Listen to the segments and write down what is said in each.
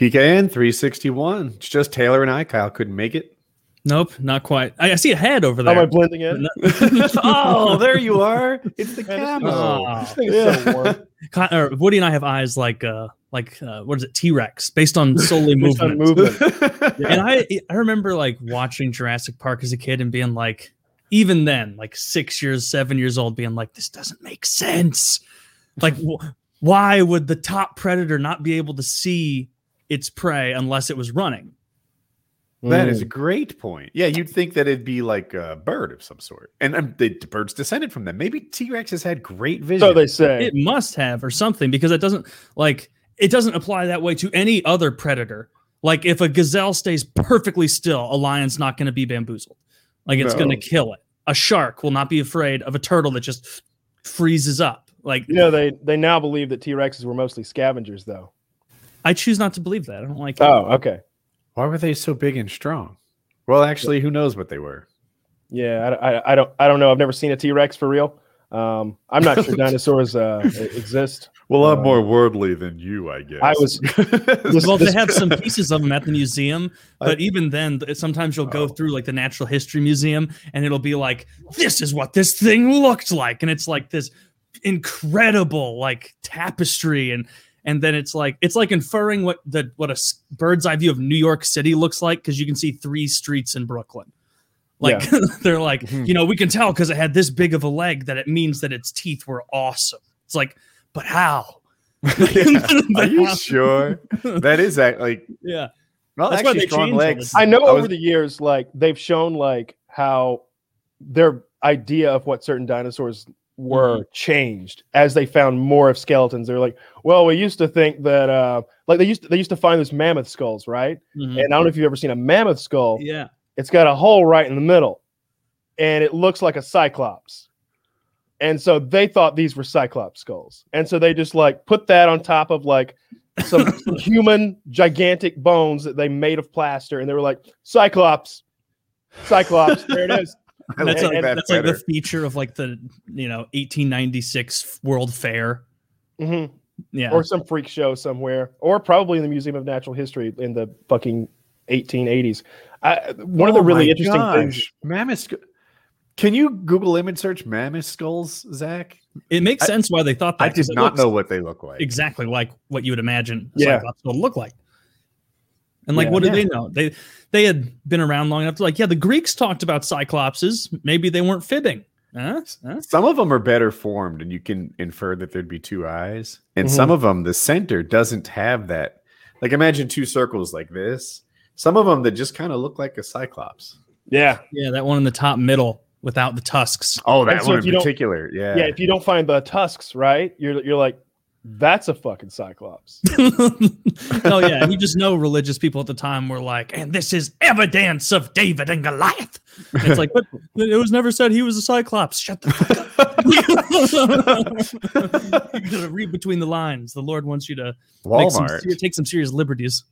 PKN 361. It's just Taylor and I. Kyle couldn't make it. Nope, not quite. I, I see a head over there. How am I there. blending in? oh, there you are. It's the Man, camo. Oh. This thing is so warm. Ki- Woody and I have eyes like uh like uh, what is it T Rex based on solely Based on movement. movement. And I I remember like watching Jurassic Park as a kid and being like, even then, like six years, seven years old, being like, this doesn't make sense. Like, wh- why would the top predator not be able to see its prey unless it was running? That is a Mm. great point. Yeah, you'd think that it'd be like a bird of some sort, and um, the the birds descended from them. Maybe T Rex has had great vision. So they say. It must have or something because it doesn't like it doesn't apply that way to any other predator. Like if a gazelle stays perfectly still, a lion's not going to be bamboozled. Like it's going to kill it. A shark will not be afraid of a turtle that just freezes up. Like You know, they they now believe that T Rexes were mostly scavengers, though. I choose not to believe that. I don't like it. Oh, okay. Why were they so big and strong? Well, actually, who knows what they were? Yeah, I, I, I don't I don't know. I've never seen a T Rex for real. Um, I'm not sure dinosaurs uh, exist. Well, I'm more worldly than you, I guess. I was- This- well, they have some pieces of them at the museum, I- but even then, sometimes you'll go Oh. through like the Natural History Museum, and it'll be like, "This is what this thing looked like," and it's like this incredible like tapestry, and and then it's like it's like inferring what the what a bird's eye view of New York City looks like because you can see three streets in Brooklyn. Like they're like, Mhm. you know, we can tell because it had this big of a leg that it means that its teeth were awesome. It's like, but how? Yeah. Are you sure? That is act like Yeah. well, That's why actually strong legs. I know I over the years, like they've shown like how their idea of what certain dinosaurs were Mm-hmm. changed as they found more of skeletons. They're like, well, we used to think that uh like they used to, they used to find those mammoth skulls, right? Mhm. And I don't know if you've ever seen a mammoth skull. Yeah. It's got a hole right in the middle, and it looks like a cyclops. And so they thought these were cyclops skulls, and so they just like put that on top of like some human gigantic bones that they made of plaster, and they were like cyclops, cyclops. there it is. I that's like like, that that's like the feature of like the you know 1896 World Fair. hmm Yeah. Or some freak show somewhere, or probably in the Museum of Natural History in the fucking 1880s. I, one of the Oh really my interesting things. gosh. Mammoth. sc- Can you Google image search mammoth skulls, Zach? it makes I- sense why they thought that. I 'cause did not know what they look like. exactly like what you would imagine Yeah. Cyclops look like. And like, Yeah. what did Yeah. they know? They they had been around long enough to like, yeah, the Greeks talked about cyclopses. Maybe they weren't fibbing. Huh? Huh? Some of them are better formed, and you can infer that there'd be two eyes. And Mhm. some of them, the center doesn't have that. Like imagine two circles like this. Some of them that just kind of look like a cyclops. Yeah, Yeah, that one in the top middle without the tusks. Oh, And that so one if in you don't- particular. Yeah. yeah. If you don't find the tusks, right, you're you're like, that's a fucking cyclops. oh yeah, and you just know religious people at the time were like, and this is evidence of David and Goliath. And it's like, but it was never said he was a cyclops. Shut the fuck up. you gotta read between the lines. The Lord wants you to make some, Walmart. take some serious liberties.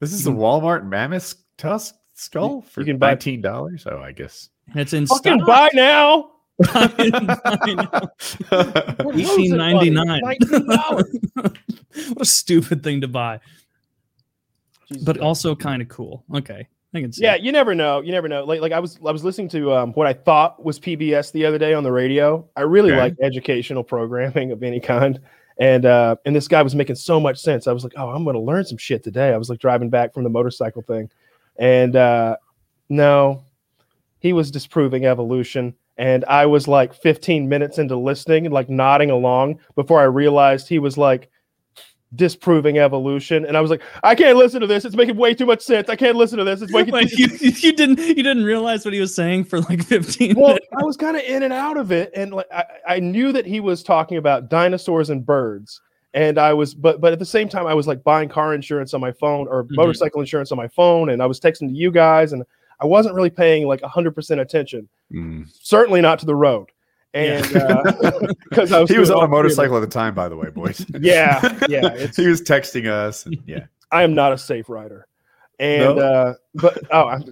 This is a Walmart mammoth tusk skull for you can nineteen dollars. Oh, I guess. It's in fucking stock. buy now. Eighteen ninety nine. what a stupid thing to buy, Jesus but Christ. also kind of cool. Okay, I can see. yeah, it. you never know. You never know. Like like I was I was listening to um, what I thought was PBS the other day on the radio. I really Okay. like educational programming of any kind. And uh, and this guy was making so much sense. I was like, oh, I'm going to learn some shit today. I was like driving back from the motorcycle thing, and uh, no, he was disproving evolution. And I was like 15 minutes into listening and like nodding along before I realized he was like disproving evolution. And I was like, I can't listen to this. It's making way too much sense. I can't listen to this. It's making Like, you, you didn't you didn't realize what he was saying for like 15 well, minutes. I was kind of in and out of it, and like I, I knew that he was talking about dinosaurs and birds, and I was, but but at the same time, I was like buying car insurance on my phone or Mhm. motorcycle insurance on my phone, and I was texting to you guys, and I wasn't really paying like hundred percent attention. Mm. Certainly not to the road, and because I was He was on a all three of them. motorcycle at the time, by the way, boys. Yeah, yeah, it's- he was texting us. And, yeah, I am not a safe rider, and No? uh, but oh, I'm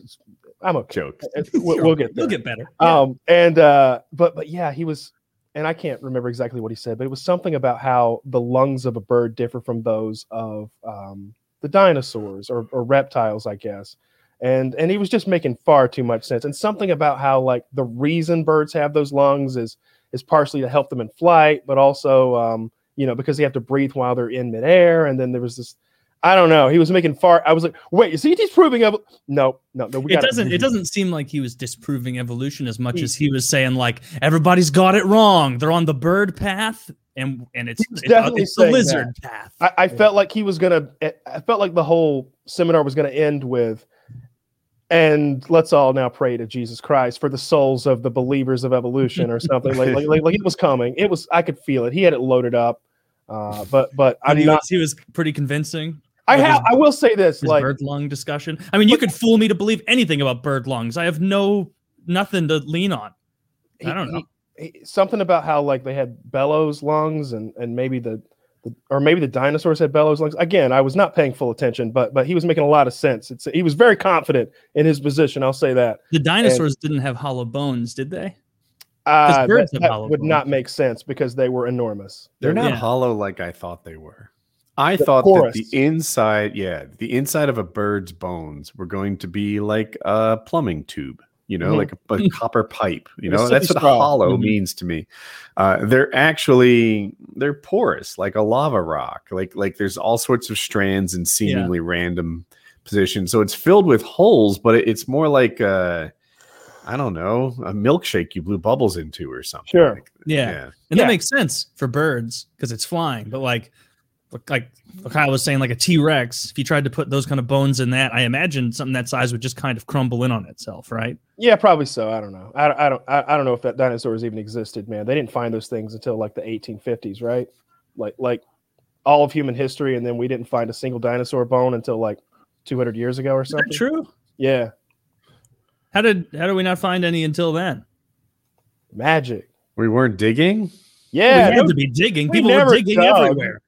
I'm okay. joke. We'll, we'll get there. You'll get better. um and uh but but yeah he was and i can't remember exactly what he said but it was something about how the lungs of a bird differ from those of um the dinosaurs or, or reptiles, I guess. And and he was just making far too much sense. And something about how like the reason birds have those lungs is is partially to help them in flight, but also um, you know because they have to breathe while they're in midair. And then there was this I don't know. He was making far. I was like, wait, is he disproving of? No, no, no. it doesn't. It doesn't seem like he was disproving evolution as much as he was saying like everybody's got it wrong. They're on the bird path, and and it's it's, it's the lizard that. path. I, I yeah. felt like he was gonna. I felt like the whole seminar was gonna end with, and let's all now pray to Jesus Christ for the souls of the believers of evolution or something like, like, like like it was coming. It was. I could feel it. He had it loaded up. Uh, but but not. Was, he was pretty convincing. I have. I will say this: like bird lung discussion. I mean, you could fool me to believe anything about bird lungs. I have no nothing to lean on. I don't know. He, he, something about how like they had bellows lungs and and maybe the or maybe the dinosaurs had bellows lungs. Again, I was not paying full attention, but but he was making a lot of sense. It's he was very confident in his position. I'll say that. The dinosaurs and, didn't have hollow bones, did they? Uh, that, that would bones. not make sense because they were enormous. They're, They're not yeah. hollow like I thought they were. I the thought porous. that the inside, yeah, the inside of a bird's bones were going to be like a plumbing tube, you know, mm-hmm. like a, a, hmm. copper pipe. You know, that's what straw. hollow mm-hmm. means to me. Uh, they're actually they're porous, like a lava rock. Like like there's all sorts of strands in seemingly yeah. random positions. So it's filled with holes, but it, it's more like a, I don't know, a milkshake you blew bubbles into or something. Sure. Like, yeah. yeah. And yeah. that makes sense for birds because it's flying, but like like Kyle was saying, like a T Rex, if you tried to put those kind of bones in that, I imagine something that size would just kind of crumble in on itself, right? Yeah, probably so. I don't know. I, I don't. I, I don't know if that dinosaurs even existed, man. They didn't find those things until like the 1850s, right? Like like all of human history, and then we didn't find a single dinosaur bone until like 200 years ago or something. true. Yeah. How did how did we not find any until then? Magic. We weren't digging. Yeah, we had to be digging. People were digging dug. everywhere.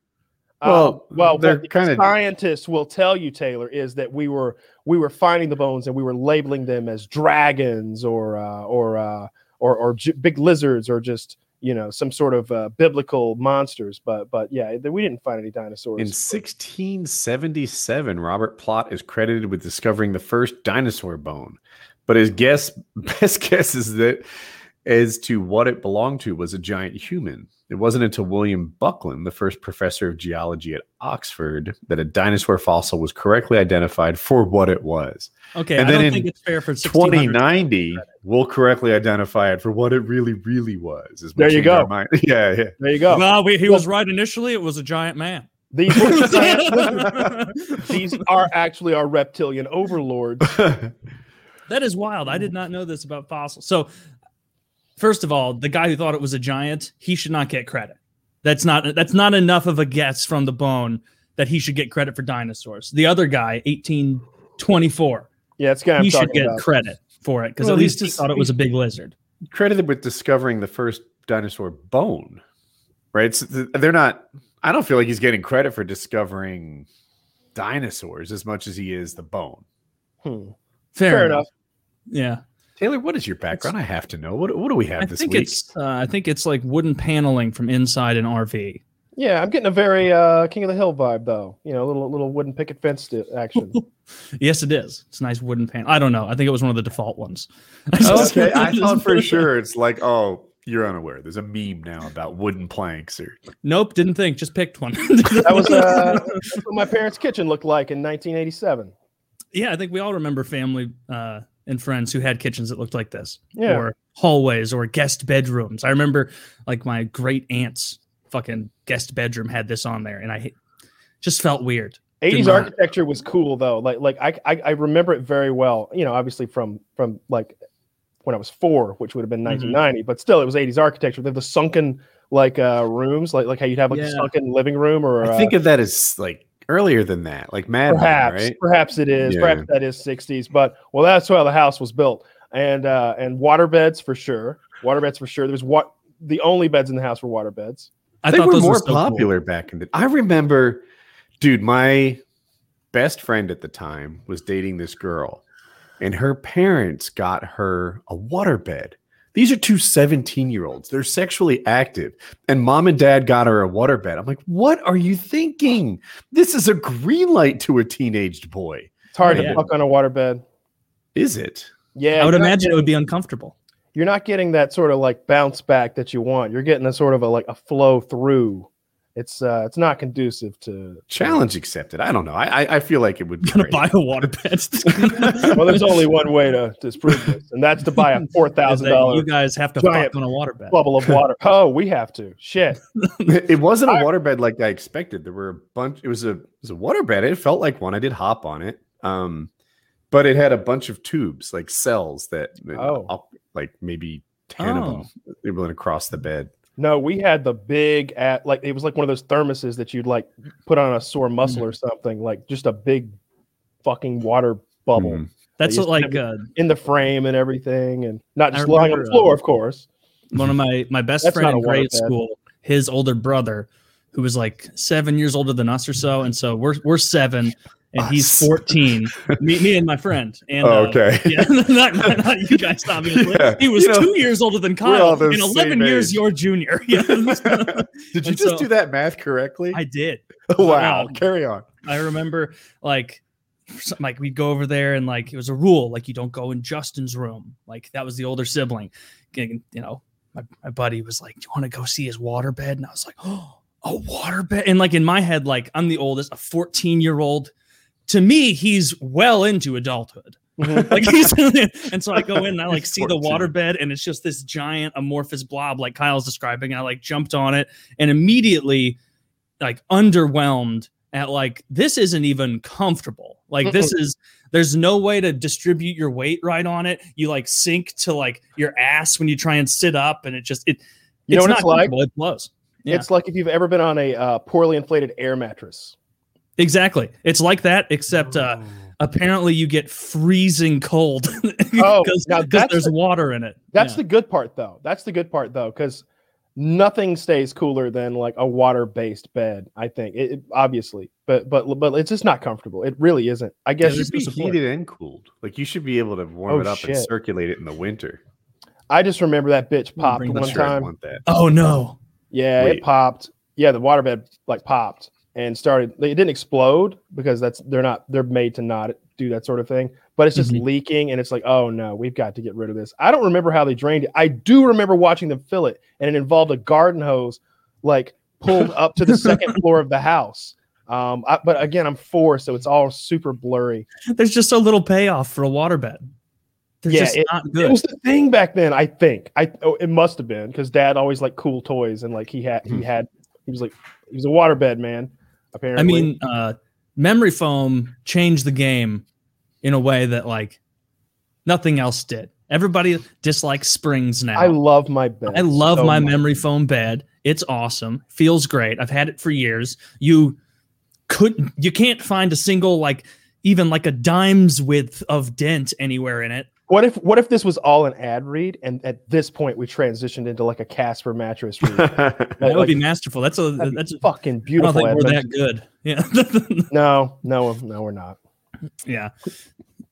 Well, um, well, they're kind of scientists will tell you, Taylor, is that we were we were finding the bones and we were labeling them as dragons or uh, or, uh, or or j- big lizards or just you know some sort of uh, biblical monsters. But but yeah, we didn't find any dinosaurs. In 1677, Robert Plot is credited with discovering the first dinosaur bone, but his guess best guess is that as to what it belonged to was a giant human. It wasn't until William Buckland, the first professor of geology at Oxford, that a dinosaur fossil was correctly identified for what it was. Okay, and I then don't think it's fair for 2090, we'll correctly identify it for what it really, really was. There you go. Yeah, yeah. There you go. Well, we, he was right initially. It was a giant man. These, these are actually our reptilian overlords. that is wild. I did not know this about fossils. So First of all, the guy who thought it was a giant, he should not get credit. That's not that's not enough of a guess from the bone that he should get credit for dinosaurs. The other guy, 1824. Yeah, it's kind of he should get about. credit for it because well, at least he thought it was a big lizard. Credited with discovering the first dinosaur bone, right? So they're not. I don't feel like he's getting credit for discovering dinosaurs as much as he is the bone. Hmm. Fair, Fair enough. enough. Yeah. Taylor, what is your background? It's, I have to know. What, what do we have I this think week? It's, uh, I think it's like wooden paneling from inside an RV. Yeah, I'm getting a very uh, King of the Hill vibe, though. You know, a little little wooden picket fence action. yes, it is. It's a nice wooden panel. I don't know. I think it was one of the default ones. okay, I thought for sure it's like, oh, you're unaware. There's a meme now about wooden planks. Or nope, didn't think. Just picked one. that was uh, what my parents' kitchen looked like in 1987. Yeah, I think we all remember family uh, and friends who had kitchens that looked like this, yeah. or hallways or guest bedrooms. I remember like my great aunt's fucking guest bedroom had this on there, and I just felt weird. 80s architecture was cool though. Like like I, I, I remember it very well. You know, obviously from from like when I was four, which would have been 1990, mm-hmm. but still it was 80s architecture. They have the sunken like uh rooms, like like how you'd have like yeah. a sunken living room or I think uh, of that as like earlier than that, like Mad perhaps, Men, right? Perhaps it is. Yeah. Perhaps that is 60s. But well, that's how the house was built, and uh, and water beds for sure. Water beds for sure. There was what the only beds in the house were water beds. I they thought were more were so popular cool. back in the. I remember, dude, my best friend at the time was dating this girl, and her parents got her a water bed These are two 17 year olds. They're sexually active. And mom and dad got her a waterbed. I'm like, what are you thinking? This is a green light to a teenaged boy. It's hard oh, to fuck on a waterbed. Is it? Yeah. I would imagine getting, it would be uncomfortable. You're not getting that sort of like bounce back that you want. You're getting a sort of a like a flow through it's uh it's not conducive to challenge accepted. I don't know. I I, feel like it would be gonna buy a water bed. well, there's only one way to disprove this, and that's to buy a four thousand dollars. You guys have to fuck on a water bed. Bubble of water. Oh, we have to. Shit. it wasn't a water bed like I expected. There were a bunch. It was a it was a water bed. It felt like one. I did hop on it. Um, but it had a bunch of tubes, like cells that oh. Up, like maybe ten oh. of them. They went across the bed. No, we had the big at like it was like one of those thermoses that you'd like put on a sore muscle mm-hmm. or something, like just a big fucking water bubble. Mm-hmm. That's that like uh, in the frame and everything, and not just lying on the floor, uh, of course. One of my my best friend in grade school, his older brother, who was like seven years older than us or so, and so we're we're seven, and he's 14. me, me and my friend. And oh, okay. Uh, yeah, not, not, you guys, obviously. Yeah, he was you know, two years older than Kyle, and 11 years age. your junior. Yeah. did you and just so, do that math correctly? I did. wow. Um, Carry on. I remember like like we'd go over there and like it was a rule like you don't go in Justin's room. Like that was the older sibling. You know, my, my buddy was like, "Do you want to go see his waterbed?" And I was like, "Oh, a waterbed!" And like in my head, like I'm the oldest, a 14 year old to me, he's well into adulthood. Mm-hmm. like he's and so I go in and I like see 14. the waterbed and it's just this giant amorphous blob like Kyle's describing. And I like jumped on it and immediately like underwhelmed at like this isn't even comfortable. Like this is there's no way to distribute your weight right on it. You like sink to like your ass when you try and sit up and it just it you know what it's like? It blows. Yeah. It's like if you've ever been on a uh, poorly inflated air mattress. Exactly. It's like that, except uh, apparently you get freezing cold oh, because there's the, water in it. That's yeah. the good part, though. That's the good part, though, because nothing stays cooler than like a water-based bed. I think it, it, obviously, but but but it's just not comfortable. It really isn't. I guess it should be heated and cooled. Like you should be able to warm oh, it up shit. and circulate it in the winter. I just remember that bitch popped one time. Oh no! Yeah, Wait. it popped. Yeah, the waterbed like popped and started it didn't explode because that's they're not they're made to not do that sort of thing but it's just mm-hmm. leaking and it's like oh no we've got to get rid of this. I don't remember how they drained it. I do remember watching them fill it and it involved a garden hose like pulled up to the second floor of the house. Um I, but again i'm four so it's all super blurry. There's just a little payoff for a waterbed they're yeah, it, it, was the thing back then. I think. I oh, it must have been because Dad always liked cool toys and like he had he hmm. had he was like he was a waterbed man apparently. I mean, uh, memory foam changed the game in a way that like nothing else did. Everybody dislikes springs now. I love my bed. I love so my much. memory foam bed. It's awesome. Feels great. I've had it for years. You couldn't you can't find a single like even like a dime's width of dent anywhere in it. What if what if this was all an ad read, and at this point we transitioned into like a Casper mattress read? that like, would be masterful. That's a that's a, fucking beautiful. I don't think we're that good. Yeah. no, no, no, we're not. Yeah,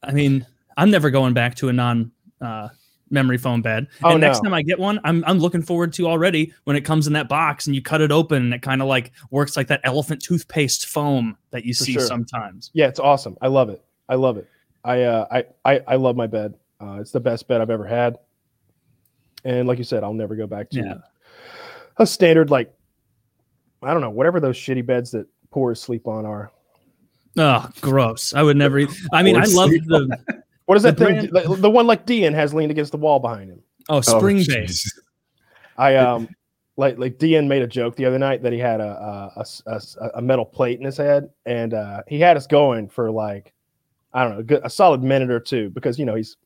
I mean, I'm never going back to a non uh, memory foam bed. Oh, and next no. time I get one, I'm I'm looking forward to already when it comes in that box and you cut it open and it kind of like works like that elephant toothpaste foam that you For see sure. sometimes. Yeah, it's awesome. I love it. I love it. I uh I I, I love my bed. Uh, it's the best bed I've ever had. And like you said, I'll never go back to yeah. a standard like I don't know, whatever those shitty beds that poors sleep on are. Oh, gross! I would never. I mean, I love the. What is that thing? The, the, one like Dean has leaned against the wall behind him. Oh, spring oh, base. I um, like like Dean made a joke the other night that he had a a, a, a metal plate in his head, and uh, he had us going for like I don't know, a, good, a solid minute or two because you know he's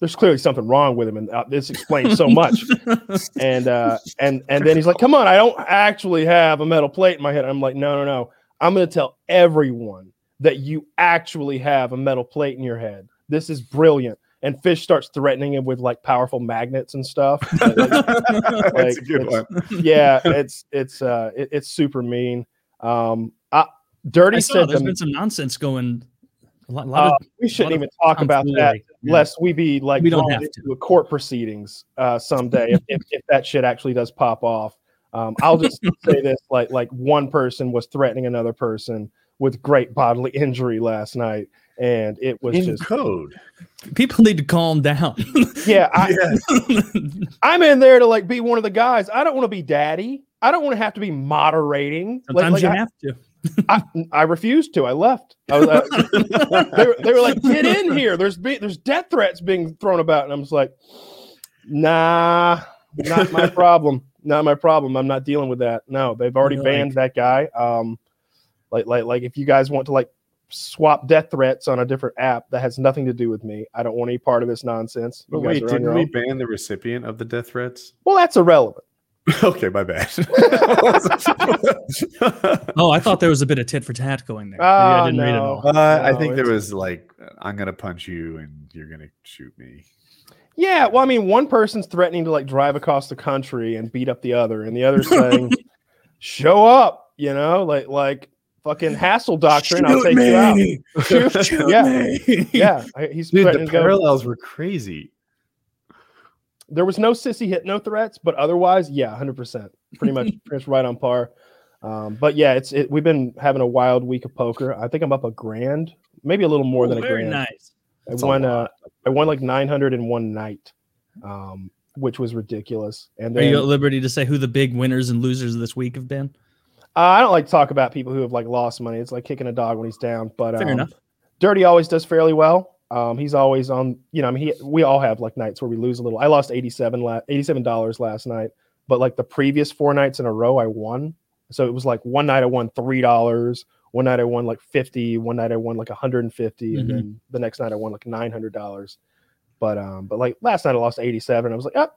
there's clearly something wrong with him, and uh, this explains so much. and uh, and and then he's like, "Come on, I don't actually have a metal plate in my head." I'm like, "No, no, no. I'm going to tell everyone that you actually have a metal plate in your head. This is brilliant." And Fish starts threatening him with like powerful magnets and stuff. like, That's a good one. yeah, it's it's uh it, it's super mean. Um, I, Dirty I said there's the, been some nonsense going lot, a lot uh, of, we shouldn't even talk about that yeah. lest we be like we don't have to. court proceedings uh, someday if, if, if, that shit actually does pop off. Um, I'll just say this: like like one person was threatening another person with great bodily injury last night, and it was in just code. People need to calm down. yeah, I, yeah. I'm in there to like be one of the guys. I don't want to be daddy. I don't want to have to be moderating. Sometimes like, you I, have to. I, I refused to. I left. I was, uh, they, were, they were like, "Get in here." There's be, there's death threats being thrown about, and I'm just like, "Nah, not my problem. Not my problem. I'm not dealing with that. No, they've already You're banned like, that guy. Um, like like like if you guys want to like swap death threats on a different app that has nothing to do with me, I don't want any part of this nonsense. But wait, didn't we ban the recipient of the death threats? Well, that's irrelevant. okay, my bad. oh, I thought there was a bit of tit for tat going there. I didn't no. read it all. Uh, no, I think there was like, I'm gonna punch you and you're gonna shoot me. Yeah, well, I mean, one person's threatening to like drive across the country and beat up the other, and the other's saying, "Show up," you know, like like fucking castle doctrine. Shoot I'll take me. you out. Shoot, Shoot yeah, me. yeah. He's Dude, the parallels were crazy there was no sissy hit, no threats, but otherwise, yeah, hundred percent, pretty much, pretty much right on par. Um, but yeah, it's it, we've been having a wild week of poker. I think I'm up a grand, maybe a little more than a grand. Nice. I That's won uh, I won like 900 in one night, um, which was ridiculous. And then, are you at liberty to say who the big winners and losers of this week have been? Uh, I don't like to talk about people who have like lost money. It's like kicking a dog when he's down. But fair um, enough. Dirty always does fairly well. Um, he's always on, you know, I mean, he, we all have like nights where we lose a little. I lost 87 la- $87 last night, but like the previous four nights in a row, I won. So it was like one night I won $3, one night I won like 50, one night I won like 150, mm-hmm. and then the next night I won like $900. But, um, but like last night I lost 87. I was like, oh,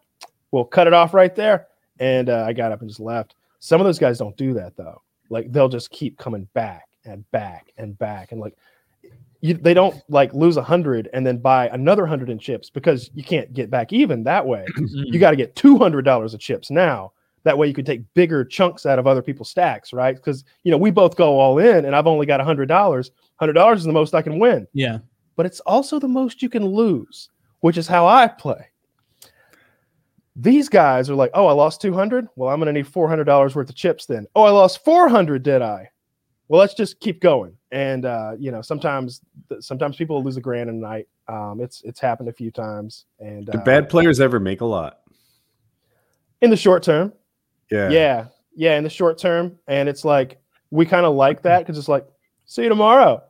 we'll cut it off right there. And uh, I got up and just left. Some of those guys don't do that though. Like they'll just keep coming back and back and back. And like, you, they don't like lose a hundred and then buy another hundred in chips because you can't get back even that way. Mm-hmm. you got to get two hundred dollars of chips now. That way you can take bigger chunks out of other people's stacks, right? Because you know we both go all in, and I've only got a hundred dollars. Hundred dollars is the most I can win. Yeah, but it's also the most you can lose, which is how I play. These guys are like, oh, I lost two hundred. Well, I'm going to need four hundred dollars worth of chips then. Oh, I lost four hundred, did I? well, let's just keep going. And uh, you know, sometimes sometimes people lose a grand in a night. Um, it's it's happened a few times. And do uh, bad players ever make a lot? In the short term, yeah, yeah, yeah. In the short term, and it's like we kind of like that because it's like, see you tomorrow.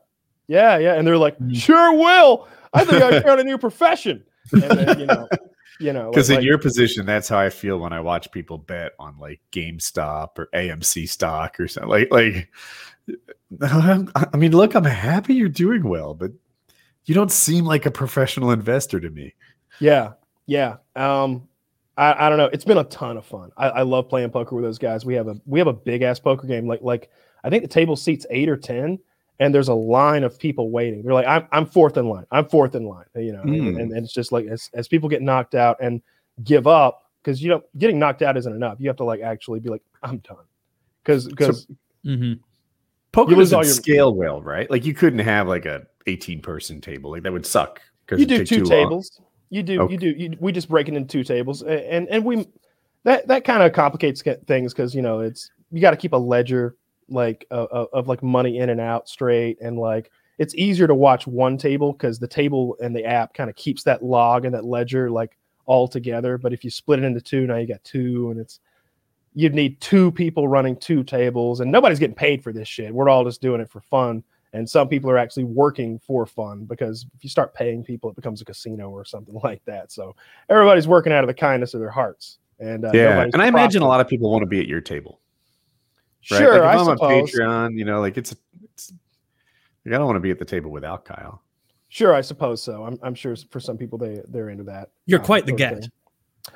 Yeah, yeah, and they're like, mm-hmm. sure will. I think I found a new profession. And then, you know, you know, because like, in your position, that's how I feel when I watch people bet on like GameStop or AMC stock or something. Like, like I mean, look, I'm happy you're doing well, but you don't seem like a professional investor to me. Yeah, yeah. Um, I, I don't know. It's been a ton of fun. I, I love playing poker with those guys. We have a we have a big ass poker game. Like like I think the table seats eight or ten, and there's a line of people waiting. They're like, I'm I'm fourth in line. I'm fourth in line. You know, mm. and, and, it's just like as as people get knocked out and give up because you know getting knocked out isn't enough. You have to like actually be like, I'm done. Because because so, mm-hmm. Poker doesn't your... scale well, right? Like you couldn't have like a 18 person table. Like that would suck. Because You do two tables. Long. You do. Okay. You do. You, we just break it into two tables, and and we that that kind of complicates things because you know it's you got to keep a ledger like uh, of like money in and out straight, and like it's easier to watch one table because the table and the app kind of keeps that log and that ledger like all together. But if you split it into two, now you got two, and it's you'd need two people running two tables, and nobody's getting paid for this shit. We're all just doing it for fun. And some people are actually working for fun because if you start paying people, it becomes a casino or something like that. So everybody's working out of the kindness of their hearts. And uh, yeah, and I imagine a lot of people want to be at your table. Right? Sure, like if I am suppose. on Patreon, you know, like it's, it's like I don't want to be at the table without Kyle. Sure, I suppose so. I'm, I'm sure for some people they they're into that. You're uh, quite the get.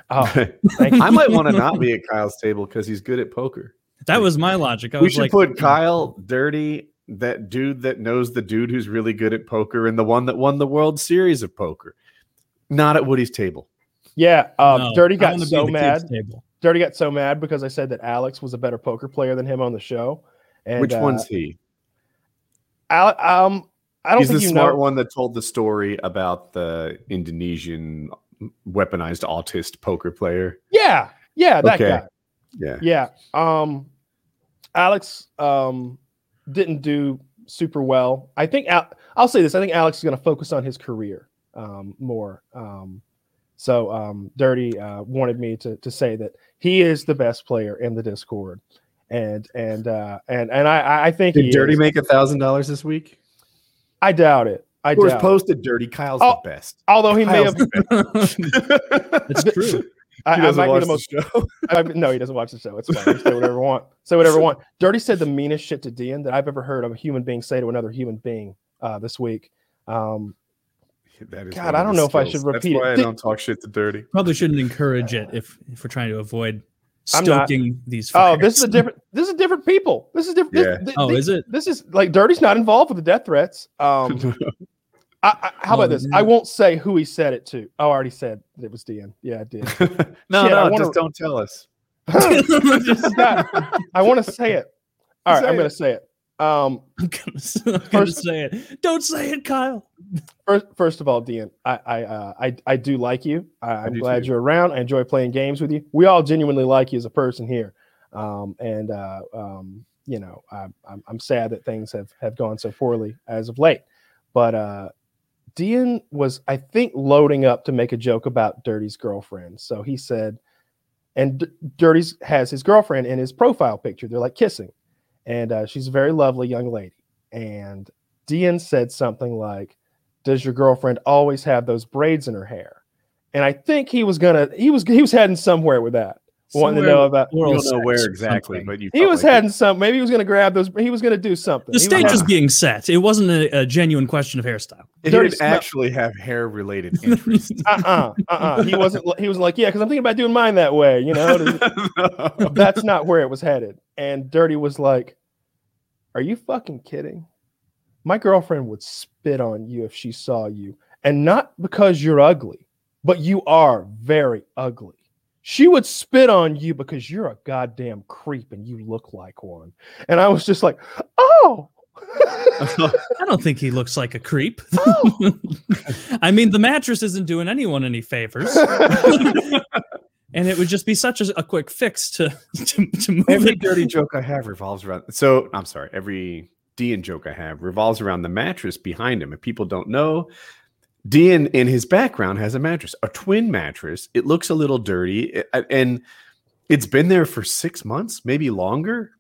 Oh, I might want to not be at Kyle's table because he's good at poker. That was my logic. I we was should like, put Kyle, Dirty, that dude that knows the dude who's really good at poker, and the one that won the World Series of poker, not at Woody's table. Yeah, um, no, Dirty got so mad. Dirty got so mad because I said that Alex was a better poker player than him on the show. And, Which uh, one's he? Al- um, I don't He's think the you smart know. one that told the story about the Indonesian weaponized autist poker player. Yeah, yeah, that Okay. guy. Yeah. Yeah. Um, Alex um didn't do super well. I think Al- I'll say this. I think Alex is going to focus on his career um, more. Um, so um, Dirty uh, wanted me to to say that he is the best player in the Discord, and and uh, and and I I think he Did Dirty is. make a thousand dollars this week? I doubt it. I Of course, doubt. it. posted Dirty. Kyle's Oh, the best. Although he may have, the That's true. I, He I doesn't might be watch the the most show. I, no, he doesn't watch the show. It's fine. Say whatever I want. Say whatever I want. Dirty said the meanest shit to Dean that I've ever heard of a human being say to another human being uh, this week. Um, That is God, I don't his know if I should repeat That's why it. I Did- don't talk shit to Dirty. Probably shouldn't encourage it if if we're trying to avoid stoking these. oh, this is a different. This is different people. This is different. Yeah. This, Oh, this, is it? This is like Dirty's not involved with the death threats. Um, I, I, how Oh, about this? I won't say who he said it to. Oh, I already said it was Dean. Yeah, I did. no, Shit, no, wanna- just don't tell us. I want to say it. All right, Say I'm going to say it. Um, I'm gonna, I'm gonna First- say it. Don't say it, Kyle. First, first of all, Dean, I I uh, I, I do like you. I, I'm do glad too. you're around. I enjoy playing games with you. We all genuinely like you as a person here, um, and uh, um, you know I, I'm I'm sad that things have have gone so poorly as of late. But uh, Dean was, I think, loading up to make a joke about Dirty's girlfriend. So he said, and D- Dirty's has his girlfriend in his profile picture. They're like kissing, and uh, she's a very lovely young lady. And Dean said something like, "Does your girlfriend always have those braids in her hair?" And I think he was gonna, he was he was heading somewhere with that, wanting to know about. You Oral don't know where exactly, something. but you. He was like it. heading some. Maybe he was gonna grab those. He was gonna do something. The He stage was was being set. It wasn't a, a genuine question of hairstyle. He Dirty didn't smell- actually have hair related interests. uh-uh, uh-uh. He wasn't. He was like, yeah, because I'm thinking about doing mine that way. You know, that's not where it was headed. And Dirty was like, "Are you fucking kidding? My girlfriend would spit on you if she saw you, and not because you're ugly, but you are very ugly. She would spit on you because you're a goddamn creep and you look like one." And I was just like, "Oh." I don't think he looks like a creep. Oh! I mean, the mattress isn't doing anyone any favors, and it would just be such a, a quick fix to to, to move every it. dirty joke I have revolves around. So I'm sorry. Every Dean joke I have revolves around the mattress behind him. If people don't know, Dean in his background has a mattress, a twin mattress. It looks a little dirty, and it's been there for six months, maybe longer.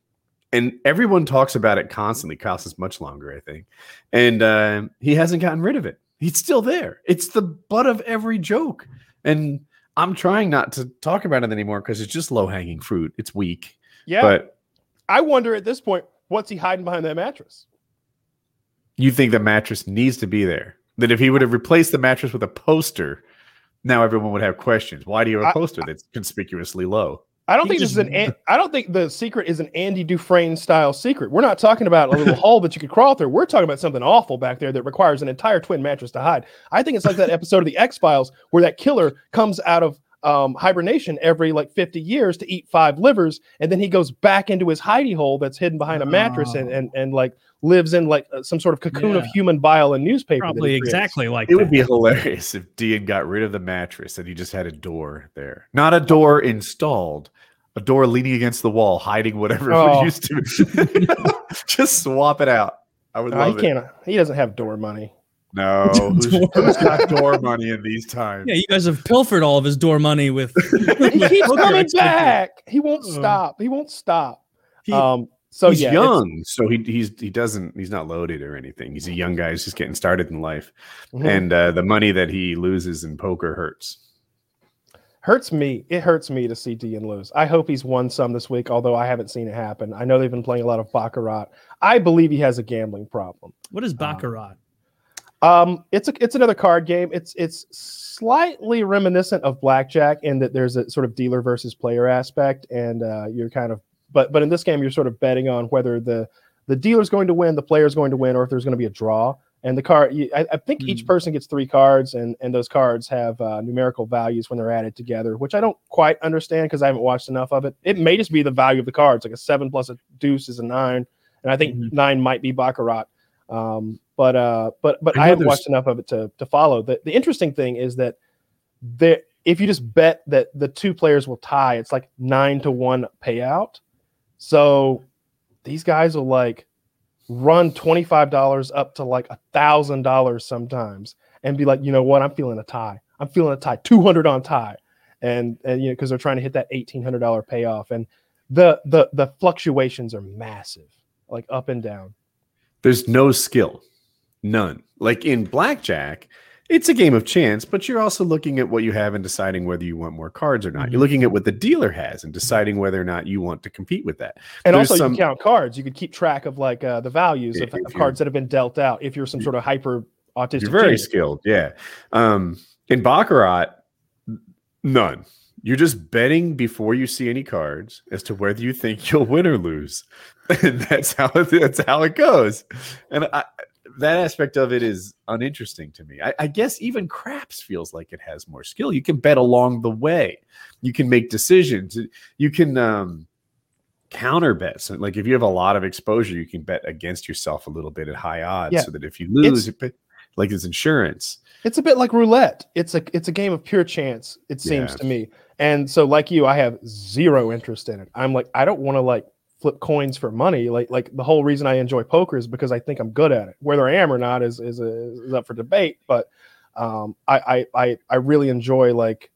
And everyone talks about it constantly. Kyle says much longer, I think. And uh, he hasn't gotten rid of it. He's still there. It's the butt of every joke. And I'm trying not to talk about it anymore because it's just low hanging fruit. It's weak. yeah, But I wonder at this point, what's he hiding behind that mattress? you think the mattress needs to be there? That if he would have replaced the mattress with a poster, now everyone would have questions. Why do you have a poster that's conspicuously low? I don't He think this is an. An- I don't think the secret is an Andy Dufresne style secret. We're not talking about a little hole that you could crawl through. We're talking about something awful back there that requires an entire twin mattress to hide. I think it's like that episode of the X Files where that killer comes out of um, hibernation every like 50 years to eat five livers, and then he goes back into his hidey hole that's hidden behind a mattress and Oh. and and like lives in like uh, some sort of cocoon of human bile and newspaper. that he Probably creates. exactly like It would be hilarious if Dean got rid of the mattress and he just had a door there. Not a door installed, a door leaning against the wall, hiding whatever Oh. it used to. just swap it out. I would Uh, he love it. can't. He doesn't have door money. No, who's, who's got door money in these times? Yeah, you guys have pilfered all of his door money with. He keeps coming back. He won't Uh. stop. He won't stop. He- um. So he's yeah, young, so he he's he doesn't he's not loaded or anything. He's a young guy. He's just getting started in life, Mhm. and uh, the money that he loses in poker hurts. hurts me. It hurts me to see Dean lose. I hope he's won some this week, although I haven't seen it happen. I know they've been playing a lot of baccarat. I believe he has a gambling problem. What is baccarat? Um, it's a it's another card game. It's it's slightly reminiscent of blackjack in that there's a sort of dealer versus player aspect, and uh, you're kind of but but in this game you're sort of betting on whether the the dealer's going to win, the player's going to win, or if there's going to be a draw. And the card, I, I think each Hmm. person gets three cards, and and those cards have uh, numerical values when they're added together, which I don't quite understand because I haven't watched enough of it. It may just be the value of the cards, like a seven plus a deuce is a nine, and I think Mhm. nine might be baccarat. Um, But uh, but but I, I haven't watched enough of it to to follow. The the interesting thing is that there if you just bet that the two players will tie, it's like nine to one payout. So these guys will like run twenty five dollars up to like a thousand dollars sometimes, and be like, you know what, I'm feeling a tie. I'm feeling a tie, two hundred on tie, and and you know because they're trying to hit that eighteen hundred dollar payoff, and the the the fluctuations are massive, like up and down. There's no skill. None. Like in blackjack, it's a game of chance, but you're also looking at what you have and deciding whether you want more cards or not. Mm-hmm. You're looking at what the dealer has and deciding whether or not you want to compete with that. And There's also, some, you count cards. You could keep track of like uh, the values of, cards that have been dealt out. If you're some sort of hyper autistic, you're very skilled. Yeah. Um, in baccarat, none. You're just betting before you see any cards as to whether you think you'll win or lose. And that's how that's how it goes. And I, that aspect of it is uninteresting to me. I, I, guess even craps feels like it has more skill. You can bet along the way. You can make decisions. You can um, counter bet. So, like if you have a lot of exposure, you can bet against yourself a little bit at high odds, yeah. so that if you lose, it, like it's insurance. It's a bit like roulette. It's a it's a game of pure chance. It seems yeah. to me. And so, like you, I have zero interest in it. I'm like, I don't want to like flip coins for money. Like like the whole reason I enjoy poker is because I think I'm good at it. Whether I am or not is is, is up for debate. But um, I, I I I really enjoy like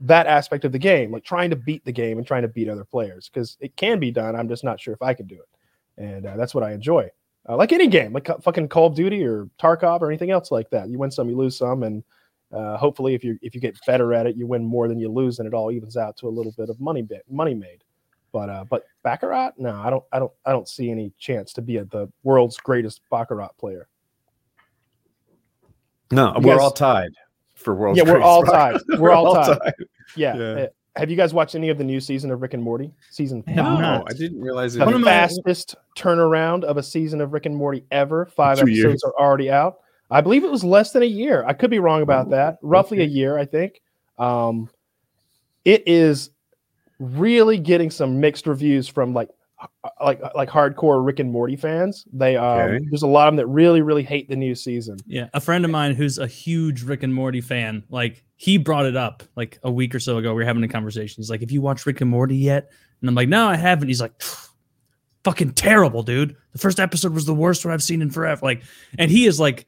that aspect of the game, like trying to beat the game and trying to beat other players because it can be done. I'm just not sure if I can do it, and uh, that's what I enjoy. Uh, like any game, like fucking Call of Duty or Tarkov or anything else like that. You win some, you lose some, and uh, hopefully, if you if you get better at it, you win more than you lose, and it all evens out to a little bit of money bit money made. But uh, but baccarat, no, I don't I don't I don't see any chance to be a, the world's greatest baccarat player. No, you we're guys, all tied for world. Yeah, we're all tied. We're, we're all, tied. tied. Yeah. yeah. Uh, have you guys watched any of the new season of Rick and Morty? Season five. No, I didn't realize it. The fastest turnaround of a season of Rick and Morty ever. Five Two episodes years. are already out. I believe it was less than a year. I could be wrong about oh, that. Roughly okay. a year, I think. Um, it is really getting some mixed reviews from like like like hardcore Rick and Morty fans. They um okay. there's a lot of them that really really hate the new season. Yeah, a friend of mine who's a huge Rick and Morty fan, like he brought it up like a week or so ago. We were having a conversation. He's like, "Have you watched Rick and Morty yet?" And I'm like, "No, I haven't." He's like, "Fucking terrible, dude. The first episode was the worst one I've seen in forever." Like, and he is like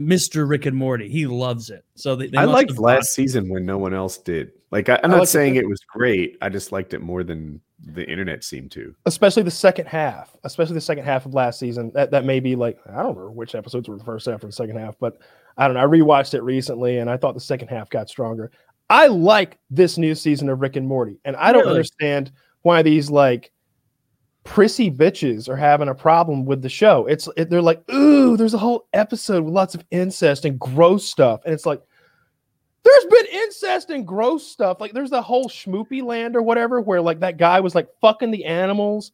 Mr. Rick and Morty. He loves it. So they, they I liked last season when no one else did. Like I, am not saying it was great. I just liked it more than the internet seemed to. Especially the second half. Especially the second half of last season. That that may be like I don't know which episodes were the first half or the second half, but I don't know. I rewatched it recently and I thought the second half got stronger. I like this new season of Rick and Morty, and I don't really? understand why these like prissy bitches are having a problem with the show. It's it, they're like, ooh, there's a whole episode with lots of incest and gross stuff, and it's like, there's been incest and gross stuff. Like there's the whole Schmoopy Land or whatever, where like that guy was like fucking the animals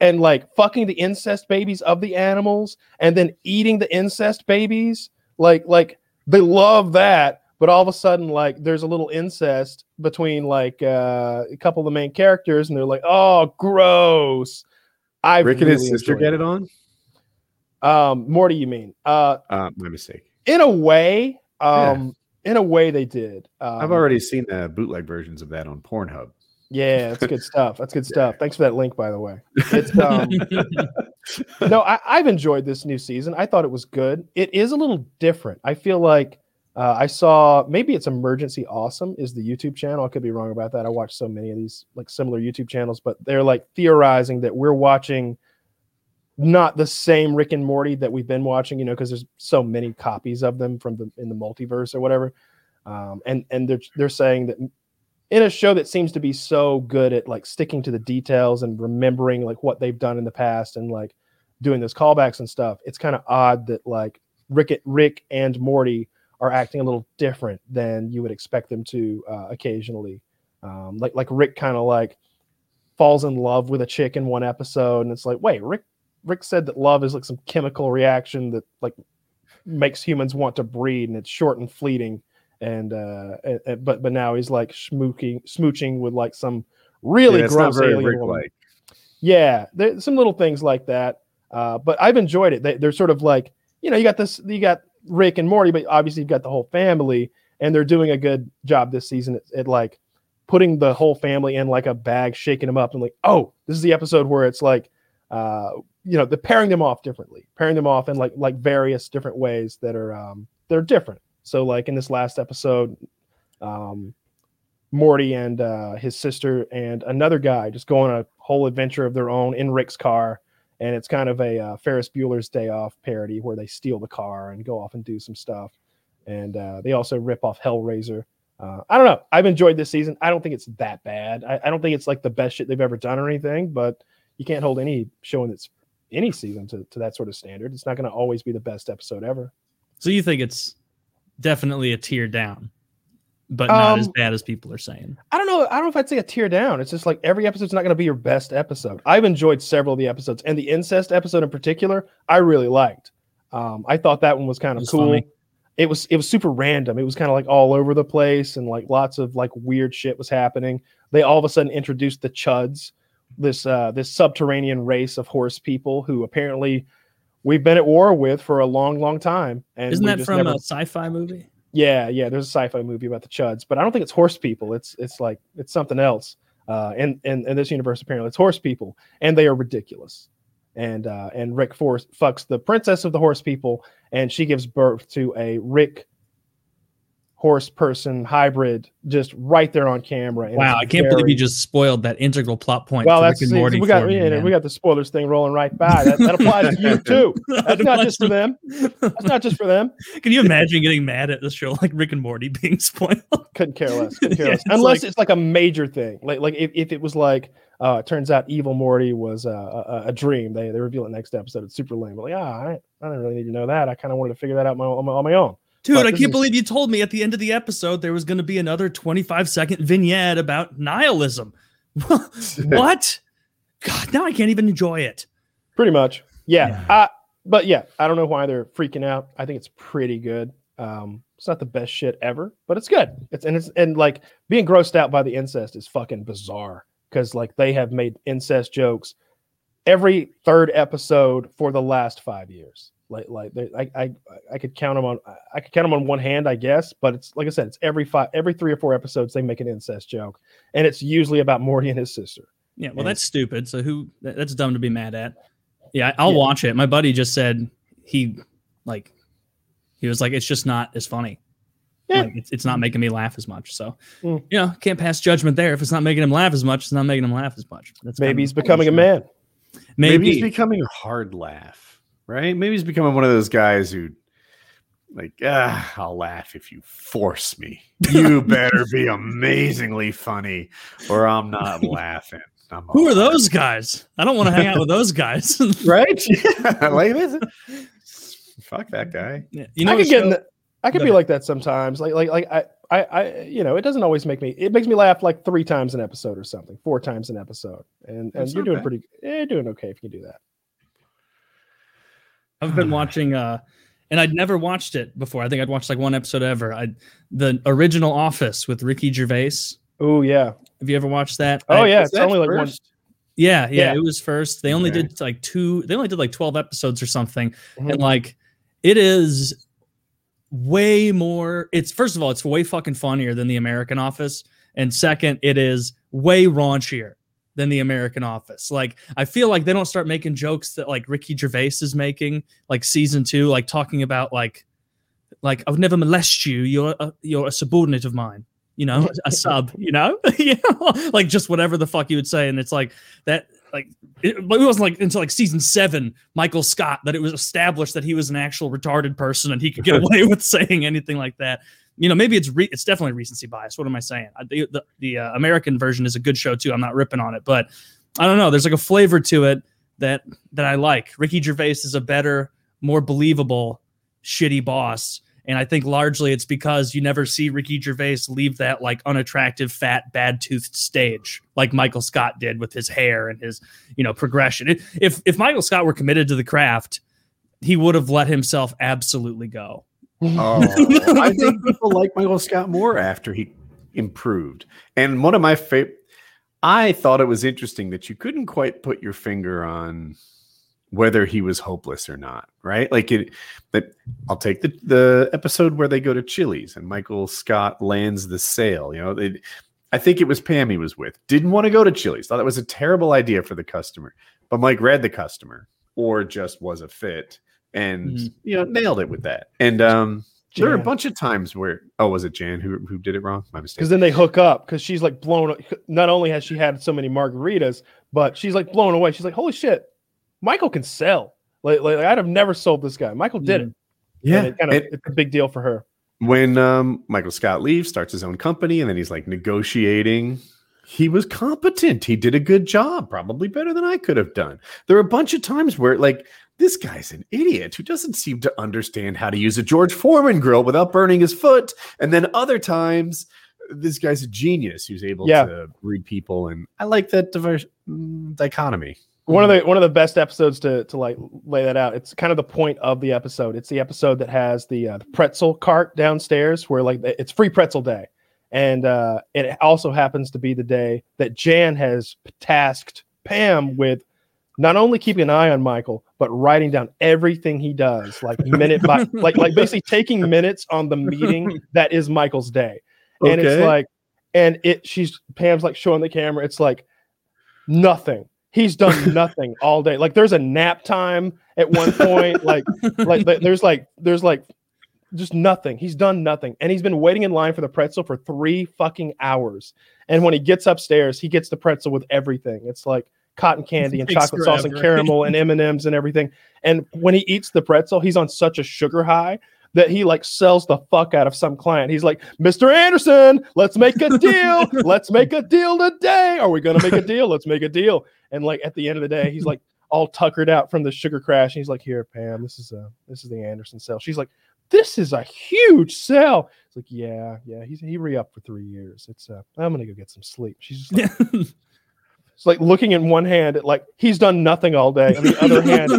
and like fucking the incest babies of the animals and then eating the incest babies. Like like they love that. But all of a sudden, like there's a little incest between like uh, a couple of the main characters, and they're like, "Oh, gross." I Rick and his sister get it on. Um, Morty, you mean? Uh, uh, my mistake. In a way, um. In a way, they did. Um, I've already seen the bootleg versions of that on Pornhub. Yeah, that's good stuff. That's good stuff. Thanks for that link, by the way. It's um, no, I, I've enjoyed this new season. I thought it was good. It is a little different. I feel like uh, I saw maybe it's Emergency Awesome is the YouTube channel. I could be wrong about that. I watch so many of these like similar YouTube channels, but they're like theorizing that we're watching not the same Rick and Morty that we've been watching, you know, because there's so many copies of them from the in the multiverse or whatever. Um, and and they're they're saying that in a show that seems to be so good at like sticking to the details and remembering like what they've done in the past and like doing those callbacks and stuff, it's kind of odd that like Rick Rick and Morty are acting a little different than you would expect them to uh, occasionally. Um, like like Rick kind of like falls in love with a chick in one episode, and it's like, wait, Rick Rick said that love is like some chemical reaction that like makes humans want to breed, and it's short and fleeting. And uh, and, but but now he's like smooching smooching with like some really yeah, gross alien woman. Yeah, there's some little things like that. Uh, but I've enjoyed it. They, they're sort of like you know, you got this, you got Rick and Morty, but obviously you've got the whole family, and they're doing a good job this season at, at like putting the whole family in like a bag, shaking them up, and like, oh, this is the episode where it's like, uh, you know, the pairing them off differently, pairing them off in like like various different ways that are um they're different. So like in this last episode, um, Morty and uh, his sister and another guy just go on a whole adventure of their own in Rick's car, and it's kind of a uh, Ferris Bueller's Day Off parody where they steal the car and go off and do some stuff, and uh, they also rip off Hellraiser. Uh, I don't know. I've enjoyed this season. I don't think it's that bad. I, I, don't think it's like the best shit they've ever done or anything, but you can't hold any show in that's any season to, to that sort of standard. It's not going to always be the best episode ever. So you think it's definitely a tear down, but not um, as bad as people are saying. I don't know. I don't know if I'd say a tear down. It's just like every episode's not going to be your best episode. I've enjoyed several of the episodes, and the incest episode in particular, I really liked. Um, I thought that one was kind of cool. Funny. It was it was super random. It was kind of like all over the place, and like lots of like weird shit was happening. They all of a sudden introduced the Chuds, this uh, this subterranean race of horse people who apparently we've been at war with for a long, long time. And isn't that from never... a sci-fi movie? Yeah, yeah. There's a sci-fi movie about the Chuds, but I don't think it's horse people. It's it's like it's something else. Uh, and and in this universe, apparently, it's horse people, and they are ridiculous. And uh, and Rick Force fucks the princess of the horse people, and she gives birth to a Rick horse person hybrid just right there on camera. wow, I can't very... believe you just spoiled that integral plot point. Well, that's see, we got me, we got the spoilers thing rolling right by. That, that applies to you too. That's not just for them. That's not just for them. Can you imagine getting mad at the show like Rick and Morty being spoiled? Couldn't care less. Couldn't care yeah, less. It's Unless like... it's like a major thing, like like if, if it was like. Uh, it turns out evil Morty was uh, a, a, dream. They they reveal it next episode. It's super lame. But like, ah, I, I didn't really need to know that. I kind of wanted to figure that out my, on, my, on my own. Dude, I can't believe you told me at the end of the episode there was going to be another 25 second vignette about nihilism. what? God, now I can't even enjoy it. Pretty much. Yeah. yeah. Uh, but yeah, I don't know why they're freaking out. I think it's pretty good. Um, it's not the best shit ever, but it's good. It's and it's and like being grossed out by the incest is fucking bizarre because like they have made incest jokes every third episode for the last five years. Like like I, I I could count them on I could count them on one hand, I guess. But it's like I said, it's every five every three or four episodes they make an incest joke, and it's usually about Morty and his sister. Yeah, well, and that's stupid. So who that's dumb to be mad at. Yeah, I'll yeah. watch it. My buddy just said he like he was like it's just not as funny. Yeah. Like, it's, it's not making me laugh as much. So, mm. you know, can't pass judgment there. If it's not making him laugh as much, it's not making him laugh as much. That's maybe he's becoming a man. Maybe. maybe he's becoming a hard laugh right? Maybe he's becoming one of those guys who, like, ah, I'll laugh if you force me. You better be amazingly funny, or I'm not laughing. I'm Who are those guys? I don't want to hang out with those guys, right? Yeah, like this. Fuck that guy. Yeah. You know, I could get. The, I could be like that sometimes. Like, like, like I, I, I, you know, it doesn't always make me. It makes me laugh like three times an episode or something, four times an episode, and and you're doing bad. pretty. Eh, you're doing okay if you can do that. I've been watching uh and I'd never watched it before. I think I'd watched like one episode ever. I the original Office with Ricky Gervais. Oh yeah. Have you ever watched that? Oh I, yeah, it's only like one. Yeah, yeah, yeah, it was first. They only okay. did like two. They only did like twelve episodes or something, mm-hmm. and like it is way more. It's first of all, it's way fucking funnier than the American Office, and second, it is way raunchier than the American Office. Like I feel like they don't start making jokes that like Ricky Gervais is making, like season two, like talking about like like I would never molest you. You're a, you're a subordinate of mine. You know, a sub. You know, know, like just whatever the fuck you would say, and it's like that. Like it, it wasn't like until like season seven, Michael Scott, that it was established that he was an actual retarded person and he could get away with saying anything like that you know, maybe it's re- it's definitely recency bias. What am I saying? The the, the uh, American version is a good show too. I'm not ripping on it, but I don't know. There's like a flavor to it that that I like. Ricky Gervais is a better, more believable, shitty boss. And I think largely it's because you never see Ricky Gervais leave that like unattractive, fat, bad toothed stage like Michael Scott did with his hair and his, you know, progression. If if Michael Scott were committed to the craft, he would have let himself absolutely go. Oh, I think people like Michael Scott more after he improved. And one of my favorite, I thought it was interesting that you couldn't quite put your finger on whether he was hopeless or not, right? Like it that I'll take the the episode where they go to Chili's and Michael Scott lands the sale. You know, it, I think it was Pam he was with. Didn't want to go to Chili's. Thought that was a terrible idea for the customer. But Mike read the customer or just was a fit and mm-hmm. you know nailed it with that. And um Jan. there are a bunch of times where oh was it Jan who who did it wrong? My mistake. Because then they hook up because she's like blown. Not only has she had so many margaritas, but she's like blown away. She's like, holy shit, Michael can sell. Like, like I'd have never sold this guy. Michael did it. Yeah, it kind of it, it's a big deal for her. When um, Michael Scott leaves, starts his own company, and then he's like negotiating. He was competent. He did a good job, probably better than I could have done. There are a bunch of times where, like, this guy's an idiot who doesn't seem to understand how to use a George Foreman grill without burning his foot. And then other times, this guy's a genius who's able yeah. to read people. And I like that diverse mm, dichotomy one of the one of the best episodes to to like lay that out. It's kind of the point of the episode. It's the episode that has the, uh, the pretzel cart downstairs, where like it's free pretzel day, and uh, it also happens to be the day that Jan has tasked Pam with not only keeping an eye on Michael, but writing down everything he does, like minute by like like basically taking minutes on the meeting that is Michael's day, and okay. it's like, and it she's Pam's like showing the camera. It's like nothing he's done nothing all day. Like there's a nap time at one point. like like there's like there's like just nothing. He's done nothing. And he's been waiting in line for the pretzel for three fucking hours. And when he gets upstairs, he gets the pretzel with everything. It's like cotton candy and chocolate sauce and caramel and M&Ms and everything. And when he eats the pretzel, he's on such a sugar high that he like sells the fuck out of some client. He's like, Mr. Anderson, let's make a deal. let's make a deal today. Are we going to make a deal? Let's make a deal. And like at the end of the day, he's like all tuckered out from the sugar crash. And he's like, here, Pam, this is a, this is the Anderson sale. She's like, this is a huge sale. It's like, yeah, yeah. He's, he re-upped for three years. It's, uh, I'm going to go get some sleep. She's just like, It's like looking in one hand at like he's done nothing all day. On the other hand,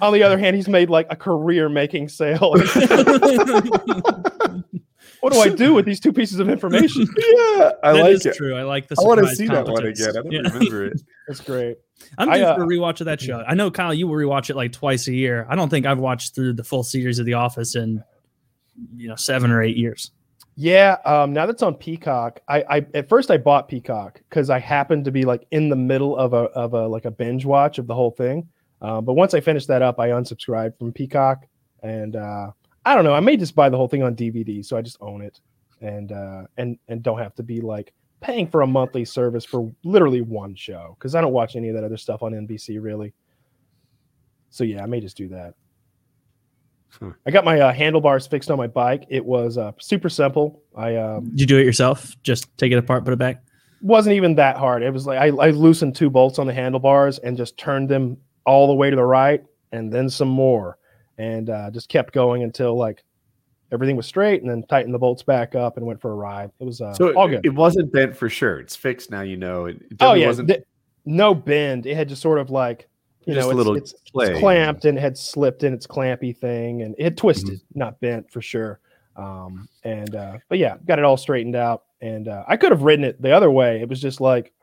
on the other hand, he's made like a career making sale. what do I do with these two pieces of information? yeah, I that like it. True, I like the. I want to see that one again. I don't yeah. remember it. It's great. I'm due uh, for a rewatch of that show. I know Kyle, you will rewatch it like twice a year. I don't think I've watched through the full series of The Office in you know seven or eight years. Yeah, um, now that's on Peacock. I, I at first I bought Peacock because I happened to be like in the middle of a of a like a binge watch of the whole thing. Uh, but once I finished that up, I unsubscribed from Peacock, and uh, I don't know. I may just buy the whole thing on DVD, so I just own it, and uh, and and don't have to be like paying for a monthly service for literally one show because I don't watch any of that other stuff on NBC really. So yeah, I may just do that. Hmm. I got my uh, handlebars fixed on my bike. It was uh, super simple. I um, did you do it yourself? Just take it apart, put it back. Wasn't even that hard. It was like I, I loosened two bolts on the handlebars and just turned them all the way to the right, and then some more, and uh, just kept going until like everything was straight, and then tightened the bolts back up and went for a ride. It was uh, so all good. It wasn't bent for sure. It's fixed now. You know. It, it oh yeah, wasn't... no bend. It had just sort of like you Just know, it's, little it's, it's, clamped and had slipped in its clampy thing and it twisted, mm-hmm. not bent for sure. Um, and uh, but yeah, got it all straightened out. And uh, I could have ridden it the other way. It was just like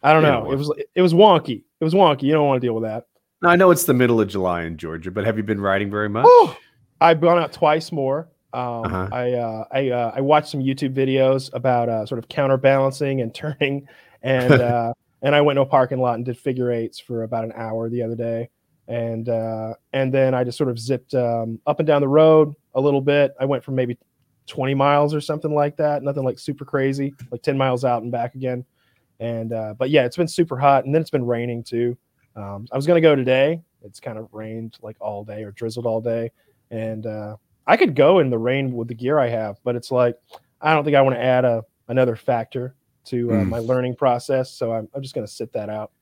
I don't know. It was it was wonky. It was wonky. You don't want to deal with that. I know it's the middle of July in Georgia, but have you been riding very much? Oh, I've gone out twice more. Um, uh-huh. I uh, I uh, I watched some YouTube videos about uh, sort of counterbalancing and turning, and uh, and I went to a parking lot and did figure eights for about an hour the other day, and uh, and then I just sort of zipped um, up and down the road a little bit. I went from maybe 20 miles or something like that, nothing like super crazy, like 10 miles out and back again. And uh, but yeah, it's been super hot, and then it's been raining too. Um, I was gonna go today. It's kind of rained like all day or drizzled all day, and uh, I could go in the rain with the gear I have, but it's like I don't think I want to add a another factor to uh, mm. my learning process. So I'm, I'm just going to sit that out.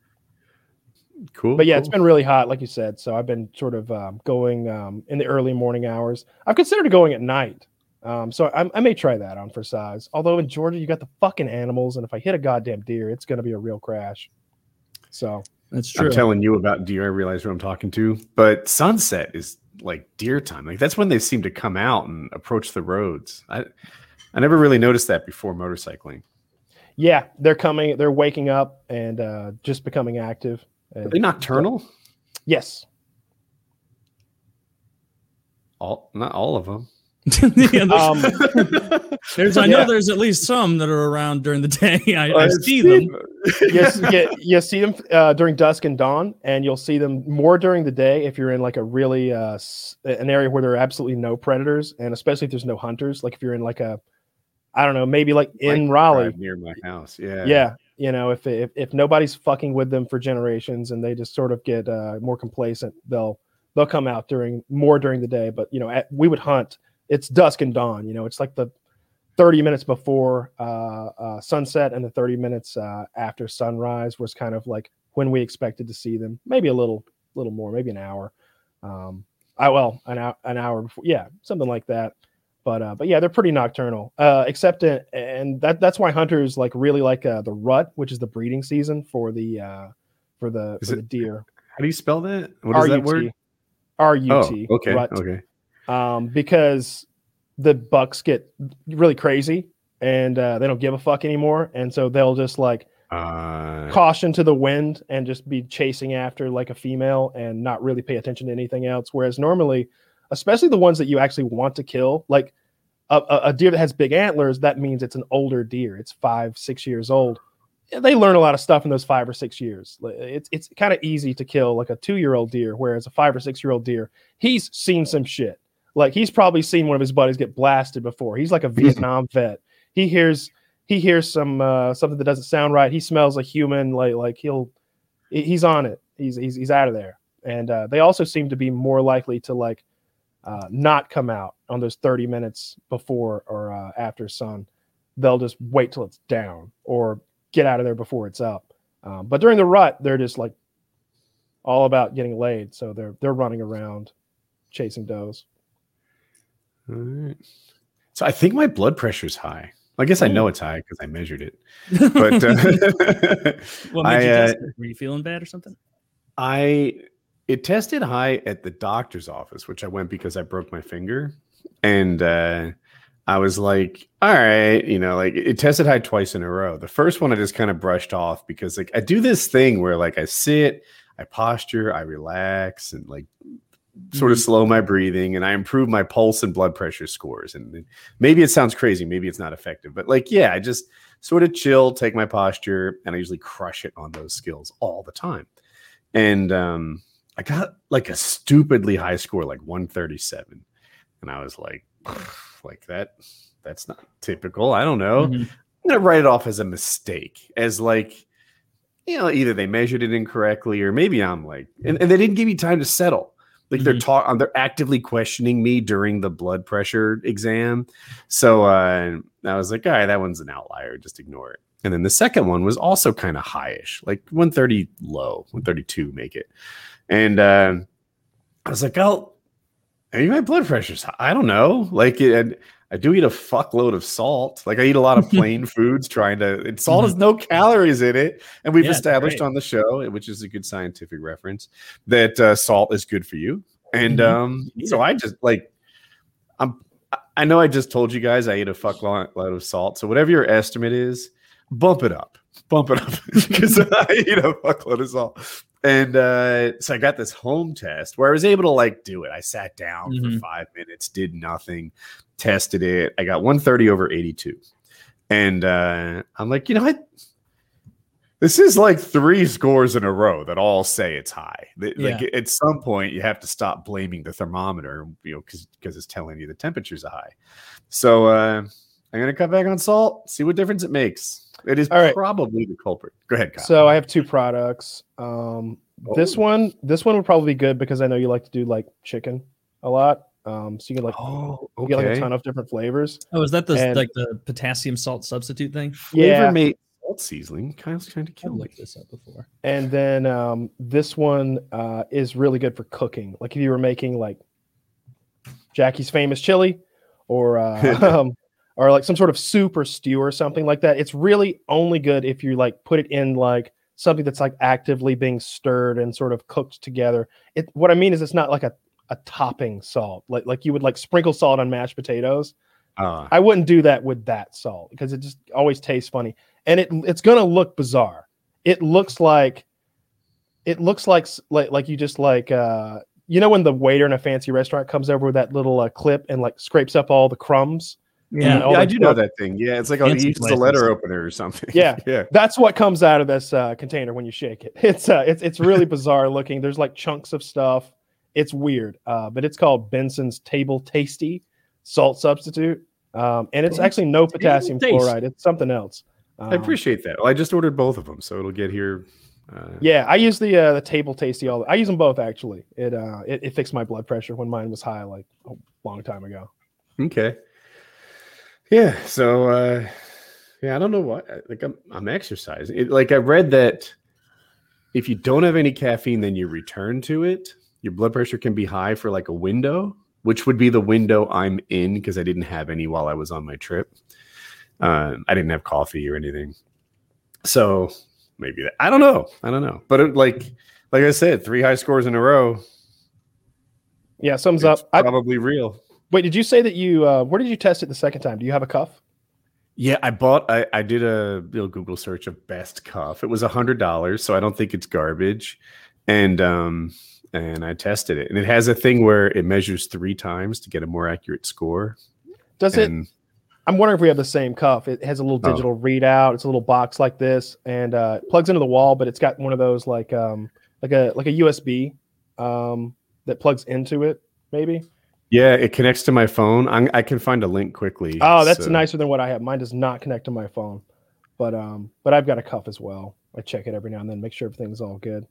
Cool. But yeah, cool. it's been really hot, like you said. So I've been sort of um, going um, in the early morning hours. I've considered going at night. Um, so I, I, may try that on for size. Although in Georgia, you got the fucking animals, and if I hit a goddamn deer, it's going to be a real crash. So that's true. I'm telling you about deer. I realize who I'm talking to, but sunset is like deer time. Like that's when they seem to come out and approach the roads. I I never really noticed that before motorcycling yeah, they're coming. They're waking up and uh, just becoming active. Are they nocturnal? Yes. All not all of them. yeah, there's, um, there's, I know yeah. there's at least some that are around during the day. I, I see them. yes, you, you, see them uh, during dusk and dawn, and you'll see them more during the day if you're in like a really uh, an area where there are absolutely no predators, and especially if there's no hunters. Like if you're in like a I don't know, maybe like in like Raleigh near my house. Yeah, yeah. You know, if, if if nobody's fucking with them for generations and they just sort of get uh, more complacent, they'll they'll come out during more during the day. But you know, at, we would hunt it's dusk and dawn. You know, it's like the 30 minutes before uh, uh, sunset and the 30 minutes uh, after sunrise was kind of like when we expected to see them. Maybe a little, little more, maybe an hour. Um, I well, an hour, an hour before, yeah, something like that. But uh, but yeah, they're pretty nocturnal. Uh, except in, and that that's why hunters like really like uh, the rut, which is the breeding season for the uh, for the is for it, the deer. How do you spell that? What is R-U-T. that word? R U T. Oh, okay. Rut. Okay um, because the Bucks get really crazy and uh, they don't give a fuck anymore, and so they'll just like uh, caution to the wind and just be chasing after like a female and not really pay attention to anything else. Whereas normally, especially the ones that you actually want to kill, like a, a deer that has big antlers, that means it's an older deer. It's five, six years old. They learn a lot of stuff in those five or six years. It's it's kind of easy to kill like a two year old deer, whereas a five or six year old deer, he's seen some shit like he's probably seen one of his buddies get blasted before. He's like a Vietnam vet. He hears he hears some uh, something that doesn't sound right. He smells a human. Like like he'll he's on it. He's he's he's out of there. And uh, they also seem to be more likely to like uh, not come out on those 30 minutes before or uh, after sun. They'll just wait till it's down or get out of there before it's up. Um, but during the rut, they're just like all about getting laid. So they're they're running around chasing does. All right. So I think my blood pressure's high. I guess I know it's high because I measured it. But uh, what made I, you test uh, it? Were you feeling bad or something? I it tested high at the doctor's office, which I went because I broke my finger, and uh, I was like, all right, you know, like it tested high twice in a row. The first one I just kind of brushed off because like I do this thing where like I sit, I posture, I relax, and like sort of mm-hmm. slow my breathing and I improve my pulse and blood pressure scores. And maybe it sounds crazy, maybe it's not effective, but like, yeah, I just sort of chill, take my posture, and I usually crush it on those skills all the time. And um, I got like a stupidly high score, like 137. And I was like, like that, that's not typical. I don't know. Mm-hmm. I'm gonna write it off as a mistake, as like, you know, either they measured it incorrectly or maybe I'm like, and, and they didn't give me time to settle. Like mm-hmm. they're talking, they're actively questioning me during the blood pressure exam. So uh, I was like, all right, that one's an outlier. Just ignore it. And then the second one was also kind of highish, like 130 low, 132 make it. And uh, I was like, oh, maybe my blood pressure's high. I don't know. Like it, I do eat a fuckload of salt. Like I eat a lot of plain foods, trying to. And salt has no calories in it, and we've yeah, established on the show, which is a good scientific reference, that uh, salt is good for you. And mm-hmm. um, so I just like, I'm. I know I just told you guys I eat a fuckload of salt. So whatever your estimate is, bump it up, bump it up, because I eat a fuckload of salt. And uh, so I got this home test where I was able to like do it. I sat down mm-hmm. for five minutes, did nothing, tested it. I got 130 over 82. And uh, I'm like, you know what? This is like three scores in a row that all say it's high. Like yeah. at some point, you have to stop blaming the thermometer, you know, because because it's telling you the temperatures are high. So uh, I'm gonna cut back on salt, see what difference it makes. It is all right. probably the culprit. Go ahead, Kyle. So I have two products. Um, oh. This one, this one would probably be good because I know you like to do like chicken a lot. Um, so you can like oh, okay. get like a ton of different flavors. Oh, is that the and, like the potassium salt substitute thing? Yeah, Flavor mate salt seasoning. Kyle's trying to kill like this up before. And then um, this one uh, is really good for cooking. Like if you were making like Jackie's famous chili, or uh, um, or like some sort of soup or stew or something like that. It's really only good if you like put it in like something that's like actively being stirred and sort of cooked together. It what I mean is it's not like a a topping salt, like like you would like sprinkle salt on mashed potatoes. Uh, I wouldn't do that with that salt because it just always tastes funny, and it it's gonna look bizarre. It looks like it looks like like like you just like uh you know when the waiter in a fancy restaurant comes over with that little uh, clip and like scrapes up all the crumbs. Yeah, yeah I do know that thing. Yeah, it's like he uses a letter opener or something. Yeah, yeah. That's what comes out of this uh, container when you shake it. It's uh, it's it's really bizarre looking. There's like chunks of stuff. It's weird, uh, but it's called Benson's Table Tasty Salt Substitute, um, and it's actually no potassium chloride. It's something else. Um, I appreciate that. Well, I just ordered both of them, so it'll get here. Uh, yeah, I use the uh, the Table Tasty all. I use them both actually. It uh it, it fixed my blood pressure when mine was high like a long time ago. Okay. Yeah. So uh yeah, I don't know what like I'm I'm exercising. It, like I read that if you don't have any caffeine, then you return to it. Your blood pressure can be high for like a window, which would be the window I'm in because I didn't have any while I was on my trip. Um, I didn't have coffee or anything. So maybe that, I don't know. I don't know. But it, like like I said, three high scores in a row. Yeah, sums up. Probably I, real. Wait, did you say that you uh where did you test it the second time? Do you have a cuff? Yeah, I bought I, I did a little Google search of best cuff. It was a hundred dollars, so I don't think it's garbage. And um and I tested it. And it has a thing where it measures three times to get a more accurate score. Does and, it I'm wondering if we have the same cuff. It has a little oh. digital oh. readout. It's a little box like this, and uh, it plugs into the wall, but it's got one of those like um, like a like a USB um, that plugs into it, maybe. Yeah, it connects to my phone. I'm, i can find a link quickly. Oh, that's so. nicer than what I have. Mine does not connect to my phone, but um, but I've got a cuff as well. I check it every now and then, make sure everything's all good.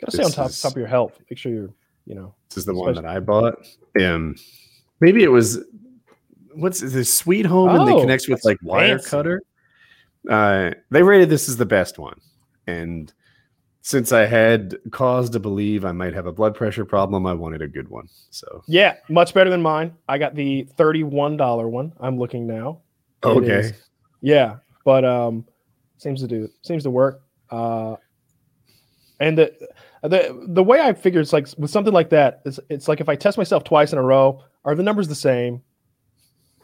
Got to stay on top is, top of your health. Make sure you're, you know. This is the one that I bought. Um, maybe it was what's this Sweet Home, oh, and they connect with like wire fancy. cutter. Uh, they rated this as the best one, and since I had cause to believe I might have a blood pressure problem, I wanted a good one. So yeah, much better than mine. I got the thirty-one dollar one. I'm looking now. Okay. Yeah, but um, seems to do seems to work. Uh, and the the the way I figure it's like with something like that, it's, it's like if I test myself twice in a row, are the numbers the same?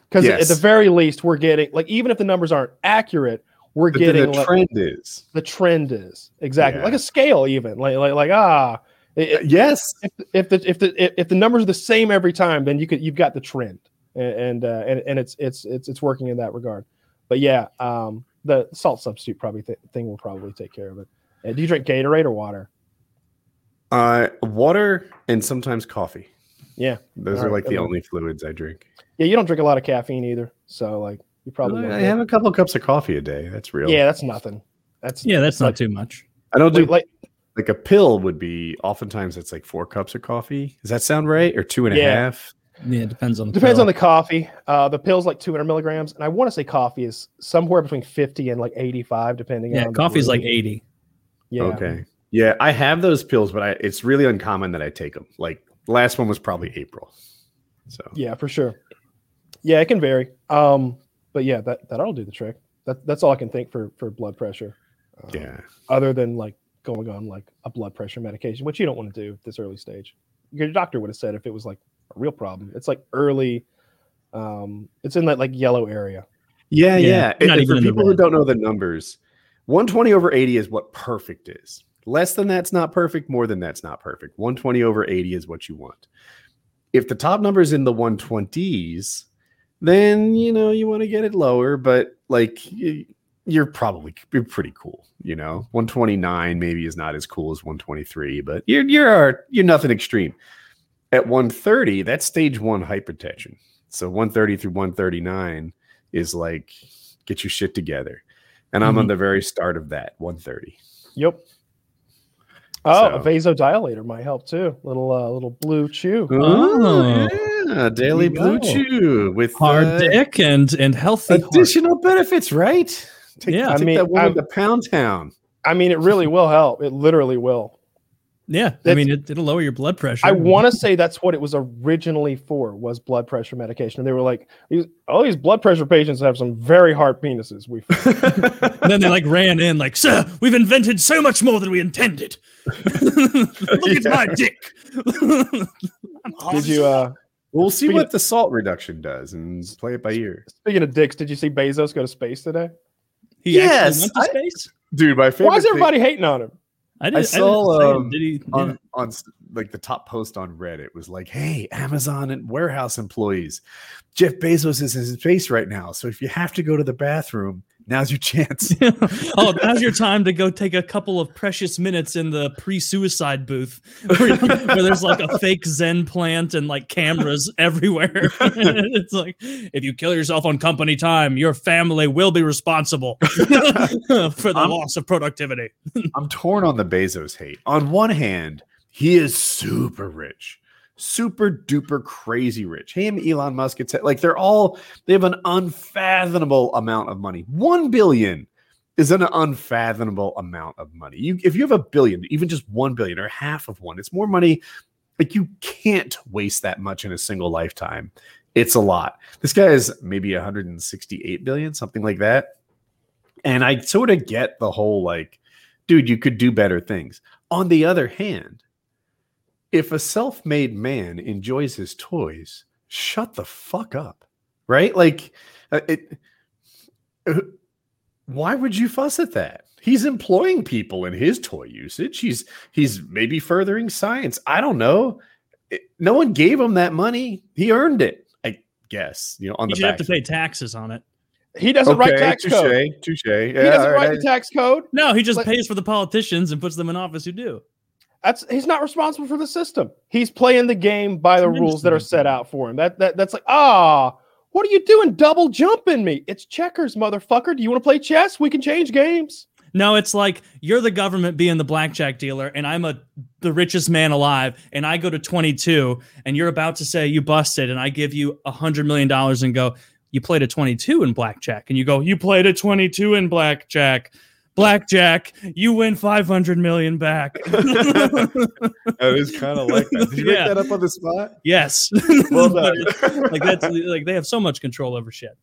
Because yes. at the very least, we're getting like even if the numbers aren't accurate, we're but getting the like, trend is. the trend is. Exactly. Yeah. like a scale even. Like like like ah. It, yes. if, if the if the if the numbers are the same every time then you could you've got the trend. And and uh, and, and it's it's it's it's working in that regard. But yeah um the salt substitute probably th- thing will probably take care of it. Uh, do you drink Gatorade or water? Uh water and sometimes coffee. Yeah. Those All are right. like the only fluids I drink. Yeah, you don't drink a lot of caffeine either, so like you probably. I have a couple of cups of coffee a day. That's real. Yeah, that's nothing. That's yeah, that's not too much. I don't do like like a pill would be. Oftentimes, it's like four cups of coffee. Does that sound right? Or two and yeah. a half? Yeah, it depends on the depends pill. on the coffee. Uh, the pill's like 200 milligrams, and I want to say coffee is somewhere between 50 and like 85, depending. On Yeah, coffee is like 80. Yeah. Okay. Yeah, I have those pills, but I, it's really uncommon that I take them. Like last one was probably April. So yeah, for sure. Yeah, it can vary. Um, but yeah, that that'll do the trick. That that's all I can think for for blood pressure. Um, yeah. Other than like going on like a blood pressure medication, which you don't want to do at this early stage. Your doctor would have said if it was like a real problem. It's like early. Um, it's in that like yellow area. Yeah, yeah. yeah. for people who don't know the numbers, 120 over 80 is what perfect is. Less than that's not perfect. More than that's not perfect. 120 over 80 is what you want. If the top number is in the 120s, then you know you want to get it lower, but like you're probably you're pretty cool. You know, 129 maybe is not as cool as 123, but you're you're you're nothing extreme. At 130, that's stage one hypertension. So 130 through 139 is like get your shit together. And I'm mm-hmm. on the very start of that 130. Yep. Oh, so. a vasodilator might help too. Little uh, little BlueChew. Oh, yeah, daily BlueChew with hard uh, dick and and healthy additional heart. benefits, right? Take, yeah, take I mean, that one to Pound Town. I mean, it really will help. It literally will. Yeah, I mean, it, will lower your blood pressure. I want to say that's what it was originally for was blood pressure medication. And they were like, all these blood pressure patients have some very hard penises. We then they like ran in like, sir, we've invented so much more than we intended. Look at my dick. Did you? uh We'll see what the salt reduction does and play it by ear. Speaking of dicks, did you see Bezos go to space today? He yes, went to space. dude, my favorite. Why is everybody thing, hating on him? I, did, I saw I um, did he, yeah. on, on like the top post on Reddit was like, "Hey, Amazon and warehouse employees, Jeff Bezos is in space right now. So if you have to go to the bathroom, now's your chance. oh, now's your time to go take a couple of precious minutes in the pre-suicide booth where, where there's like a fake Zen plant and like cameras everywhere. it's like if you kill yourself on company time, your family will be responsible for the I'm, loss of productivity. I'm torn on the Bezos hate. On one hand, he is super rich super duper crazy rich. Him, Elon Musk, it's like they're all they have an unfathomable amount of money. One billion is an unfathomable amount of money. You, if you have a billion, even just one billion or half of one, it's more money. Like you can't waste that much in a single lifetime. It's a lot. This guy is maybe 168 billion, something like that. And I sort of get the whole like, dude, you could do better things. On the other hand, if a self-made man enjoys his toys, shut the fuck up. Right? Like uh, it uh, why would you fuss at that? He's employing people in his toy usage. He's he's maybe furthering science. I don't know. It, no one gave him that money. He earned it, I guess. You know, on he the should have to pay taxes on it. He doesn't okay, write tax touche, code. Touche. Yeah, he doesn't write right. the tax code. No, he just like, pays for the politicians and puts them in office who do. That's he's not responsible for the system. He's playing the game by the rules that are set out for him. That that that's like ah, what are you doing? Double jumping me? It's checkers, motherfucker. Do you want to play chess? We can change games. No, it's like you're the government being the blackjack dealer, and I'm a the richest man alive, and I go to 22, and you're about to say you busted, and I give you a hundred million dollars and go, you played a 22 in blackjack, and you go, you played a 22 in blackjack blackjack, you win 500 million back. it was kind of like that. Did you yeah. make that up on the spot? Yes. Well done. like that's like they have so much control over shit.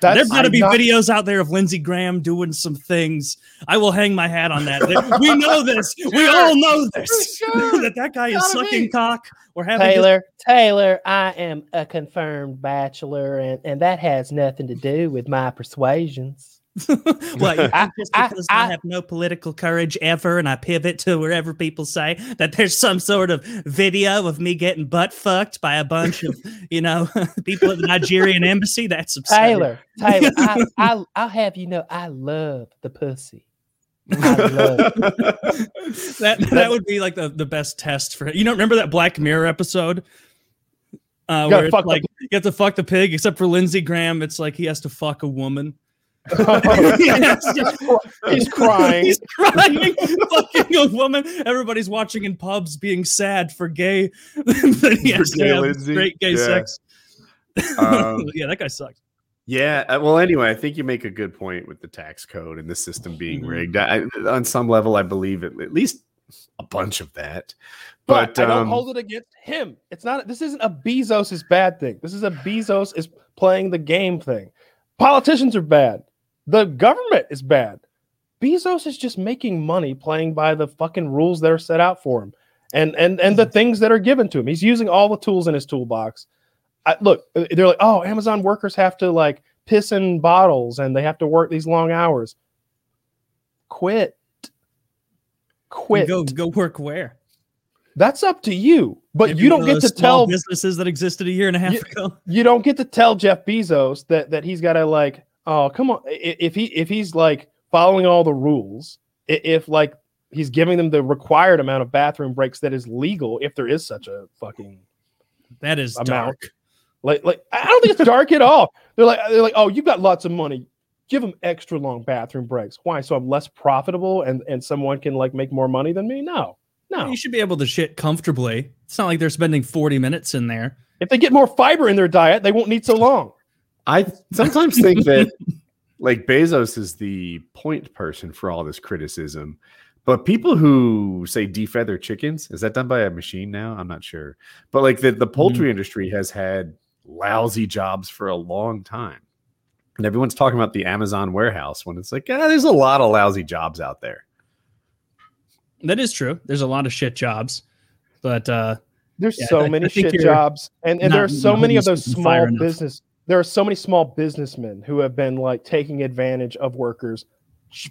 That's, There's got to be not, videos out there of Lindsey Graham doing some things. I will hang my hat on that. we know this. We all know this. Sure. that that guy is sucking be. cock or having Taylor. This- Taylor, I am a confirmed bachelor, and and that has nothing to do with my persuasions. well, I, just because I, I, I, have no political courage ever, and I pivot to wherever people say that there's some sort of video of me getting butt fucked by a bunch of, you know, people at the Nigerian embassy. That's absurd. Taylor. Taylor, I, I, I'll have you know, I love the pussy. that that would be like the, the best test for you know remember that Black Mirror episode uh, where it's like you have to fuck the pig except for Lindsey Graham it's like he has to fuck a woman he's crying. He's crying, fucking a woman. Everybody's watching in pubs, being sad for gay. that he has to have great gay yeah. sex. Um, yeah, that guy sucks. Yeah. Uh, well, anyway, I think you make a good point with the tax code and the system being mm-hmm. rigged. I, on some level, I believe it, at least a bunch of that. But, but I don't um, hold it against him. It's not. This isn't a Bezos is bad thing. This is a Bezos is playing the game thing. Politicians are bad. The government is bad. Bezos is just making money playing by the fucking rules that are set out for him and and and the things that are given to him. He's using all the tools in his toolbox. I, look, uh, they're like, oh, Amazon workers have to like piss in bottles and they have to work these long hours. Quit. Quit. Go go work where? That's up to you. But Maybe you don't get to tell businesses that existed a year and a half you, ago. You don't get to tell Jeff Bezos that that he's got to like Oh, come on. If he if he's like following all the rules, if like he's giving them the required amount of bathroom breaks that is legal, if there is such a fucking that is amount. dark. Like like I don't think it's dark at all. They're like they're like, oh, you've got lots of money. Give them extra long bathroom breaks. Why? So I'm less profitable and and someone can like make more money than me? No. No. You should be able to shit comfortably. It's not like they're spending 40 minutes in there. If they get more fiber in their diet, they won't need so long. I sometimes think that like Bezos is the point person for all this criticism. But people who say defeather chickens, is that done by a machine now? I'm not sure. But like the, the poultry mm-hmm. industry has had lousy jobs for a long time. And everyone's talking about the Amazon warehouse when it's like, ah, there's a lot of lousy jobs out there. That is true. There's a lot of shit jobs. But uh there's yeah, so I, many I shit jobs. And, and there are so many of those small business there are so many small businessmen who have been like taking advantage of workers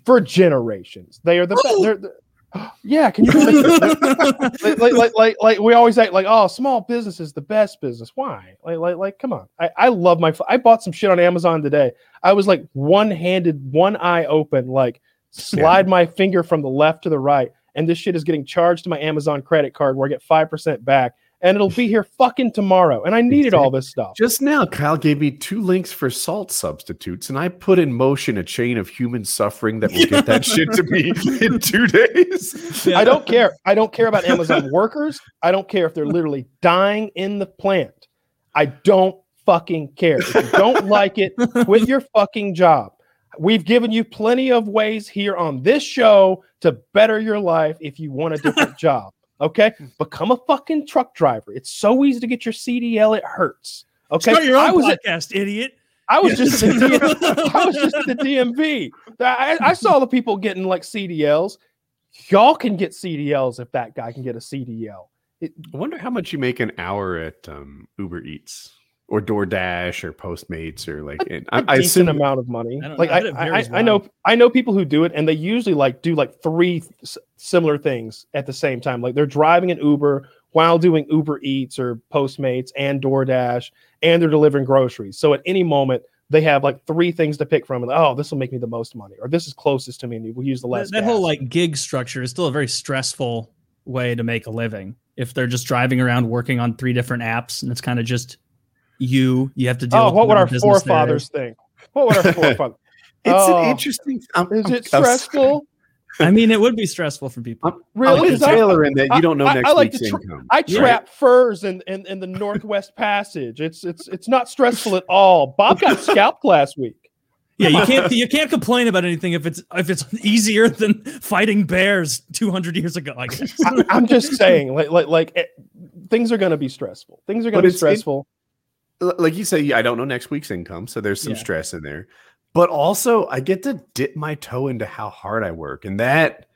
for generations. They are the, they're the yeah, can you like, like, like, like, like, we always act like, oh, small business is the best business. Why? Like, like, like, come on. I, I love my. I bought some shit on Amazon today. I was like one handed, one eye open, like slide yeah. my finger from the left to the right, and this shit is getting charged to my Amazon credit card where I get five percent back and it'll be here fucking tomorrow. And I needed all this stuff. Just now, Kyle gave me two links for salt substitutes, and I put in motion a chain of human suffering that will get that shit to me in two days. Yeah. I don't care. I don't care about Amazon workers. I don't care if they're literally dying in the plant. I don't fucking care. If you don't like it, quit your fucking job. We've given you plenty of ways here on this show to better your life if you want a different job. Okay, become a fucking truck driver. It's so easy to get your CDL. It hurts. Okay, Start your own I was podcast, at, idiot. I was just at the I was just at the DMV. I, I saw the people getting like CDLs. Y'all can get CDLs if that guy can get a CDL. It, I wonder how much you make an hour at um, Uber Eats or DoorDash or Postmates or like a, a I, decent assume, amount of money. I like I, I, I, know I know people who do it and they usually like do like three s- similar things at the same time. Like they're driving an Uber while doing Uber Eats or Postmates and DoorDash and they're delivering groceries. So at any moment they have like three things to pick from and oh this will make me the most money or this is closest to me and we'll use the less. That, that whole like gig structure is still a very stressful way to make a living. If they're just driving around working on three different apps and it's kind of just you. You have to deal. Oh, what would our forefathers there. think? What would our forefathers? it's oh, an interesting. Um, is it stressful? I mean, it would be stressful for people. I'm really, Taylor in that you don't know I, next I, I like week's tra- income. I trap right. furs in, in, in the Northwest Passage. It's it's it's not stressful at all. Bob got scalped last week. Yeah, you can't you can't complain about anything if it's if it's easier than fighting bears 200 years ago. I guess. I, am just saying, like like like it, things are going to be stressful. Things are going to be stressful like you say, I don't know next week's income, so there's some yeah. stress in there. But also, I get to dip my toe into how hard I work, and that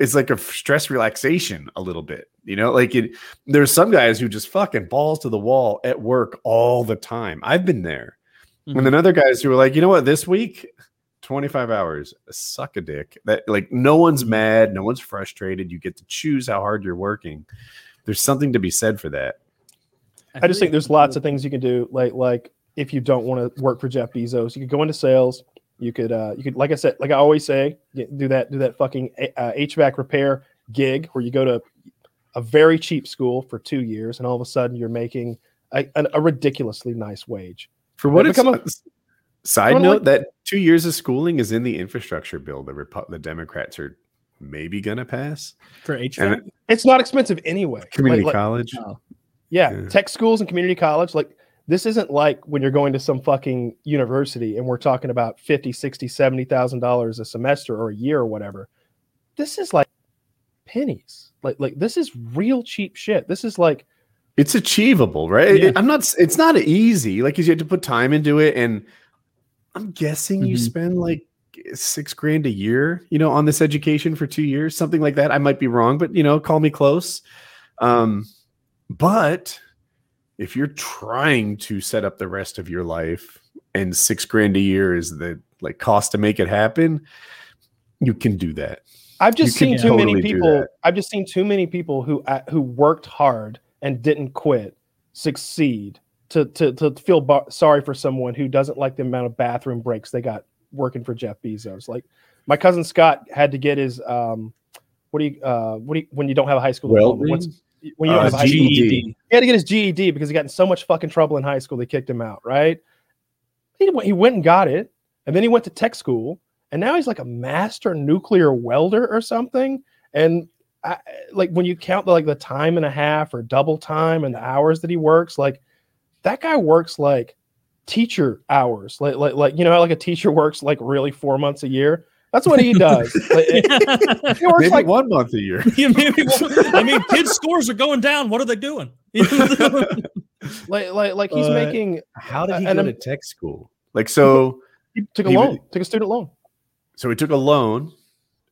is like a stress relaxation a little bit. You know, like it, there's some guys who just fucking balls to the wall at work all the time. I've been there, mm-hmm. and then other guys who are like, you know what, this week. 25 hours suck a dick that like no one's mm-hmm. mad no one's frustrated you get to choose how hard you're working there's something to be said for that I, I just think there's lots of things you can do. Like like if you don't want to work for Jeff Bezos, you could go into sales. You could uh, you could like I said, like I always say, do that do that fucking uh, HVAC repair gig where you go to a very cheap school for two years, and all of a sudden you're making a, a ridiculously nice wage. For what it's a, side note, like, that two years of schooling is in the infrastructure bill. The Repu- the Democrats are maybe gonna pass for HVAC. And it's not expensive anyway. Community like, college. Like, oh. Yeah, yeah, tech schools and community college like this isn't like when you're going to some fucking university and we're talking about 50, 60, 70,000 dollars a semester or a year or whatever. This is like pennies. Like like this is real cheap shit. This is like it's achievable, right? Yeah. I'm not it's not easy. Like you have to put time into it and I'm guessing mm-hmm. you spend like six grand a year, you know, on this education for two years, something like that. I might be wrong, but you know, call me close. Um, but if you're trying to set up the rest of your life and six grand a year is the like cost to make it happen, you can do that. I've just seen too totally many people. I've just seen too many people who uh, who worked hard and didn't quit succeed to to to feel bar- sorry for someone who doesn't like the amount of bathroom breaks they got working for Jeff Bezos. Like my cousin Scott had to get his um, what do you uh, what do you, when you don't have a high school well, diploma? What's when you uh, have GED. GED. He had to get his GED because he got in so much fucking trouble in high school. They kicked him out, right? He, went, he went and got it, and then he went to tech school, and now he's like a master nuclear welder or something. And I, like when you count the like the time and a half or double time and the hours that he works, like that guy works like teacher hours, like like like you know like a teacher works like really four months a year. That's what he does. he works maybe like one month a year. Yeah, maybe one, I mean, kids' scores are going down. What are they doing? like, like, like he's uh, making. How did he go to tech school? Like, so he took a he, loan, took a student loan. So he took a loan,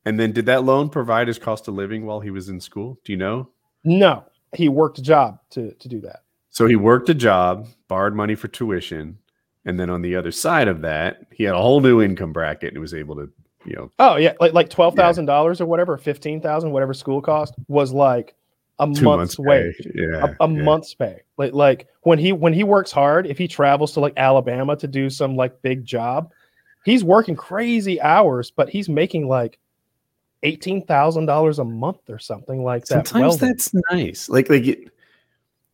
and then did that loan provide his cost of living while he was in school? Do you know? No, he worked a job to to do that. So he worked a job, borrowed money for tuition, and then on the other side of that, he had a whole new income bracket and was able to you know. Oh yeah, like like twelve thousand yeah. dollars or whatever, fifteen thousand, whatever school cost was like a Two month's, months wage. Yeah, a, a yeah. month's pay. Like like when he when he works hard, if he travels to like Alabama to do some like big job, he's working crazy hours, but he's making like eighteen thousand dollars a month or something like that. Sometimes that's nice. Like like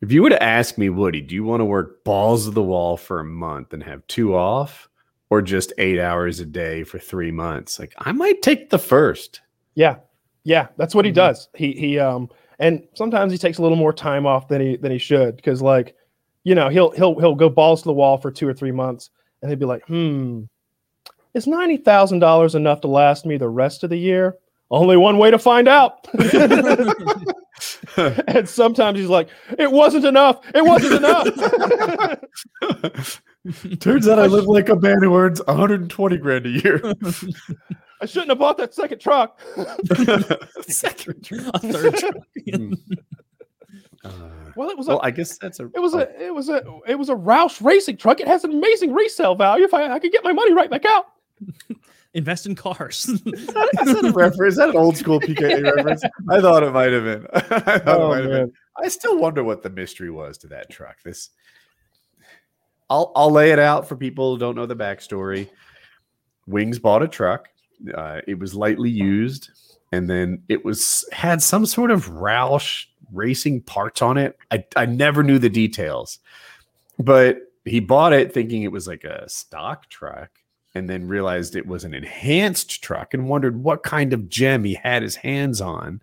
if you were to ask me, Woody, do you want to work balls of the wall for a month and have two off, or just eight hours a day for three months? Like I might take the first. Yeah, yeah, that's what he mm-hmm. does. He he um and sometimes he takes a little more time off than he than he should because like you know he'll he'll he'll go balls to the wall for two or three months and he'd be like, hmm, is ninety thousand dollars enough to last me the rest of the year? Only one way to find out. and sometimes he's like, it wasn't enough. It wasn't enough. Turns out I live like a man who earns 120 grand a year. I shouldn't have bought that second truck. second truck. A third truck. Hmm. Uh, well, it was. Well, a, I guess that's a. It was a. It was a. It was a Roush racing truck. It has an amazing resale value. If I, I could get my money right back out. Invest in cars. is, that, is that a reference? Is that an old school PKA reference? I thought it might have been. I thought oh, it might have been. I still wonder what the mystery was to that truck. This. I'll I'll lay it out for people who don't know the backstory. Wings bought a truck. Uh, it was lightly used, and then it was had some sort of Roush racing parts on it. I I never knew the details, but he bought it thinking it was like a stock truck and then realized it was an enhanced truck and wondered what kind of gem he had his hands on.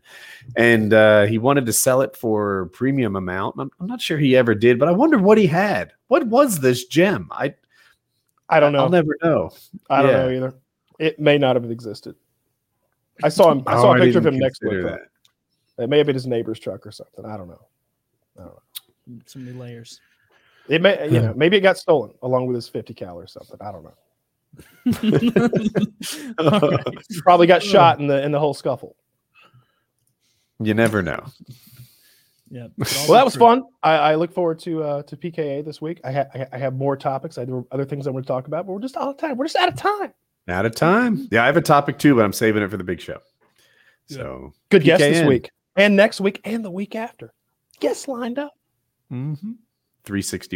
And uh, he wanted to sell it for premium amount. I'm, I'm, not sure he ever did, but I wonder what he had. What was this gem? I I don't know. I'll never know. I don't know either. It may not have existed. I saw him. I saw oh, a picture of him next to it. It may have been his neighbor's truck or something. I don't know. I don't know. Some new layers. It may, you know, maybe it got stolen along with his 50 cal or something. I don't know. Probably got shot in the in the whole scuffle. You never know. Yeah. Well, that was fun. I, I, look forward to uh, to PKA this week. I, ha- I have more topics. I have other things I want to talk about, but we're just out of time. We're just out of time. Out of time. Yeah, I have a topic too, but I'm saving it for the big show. So good PKN. guest this week and next week and the week after. Guests lined up. Mm-hmm. 361.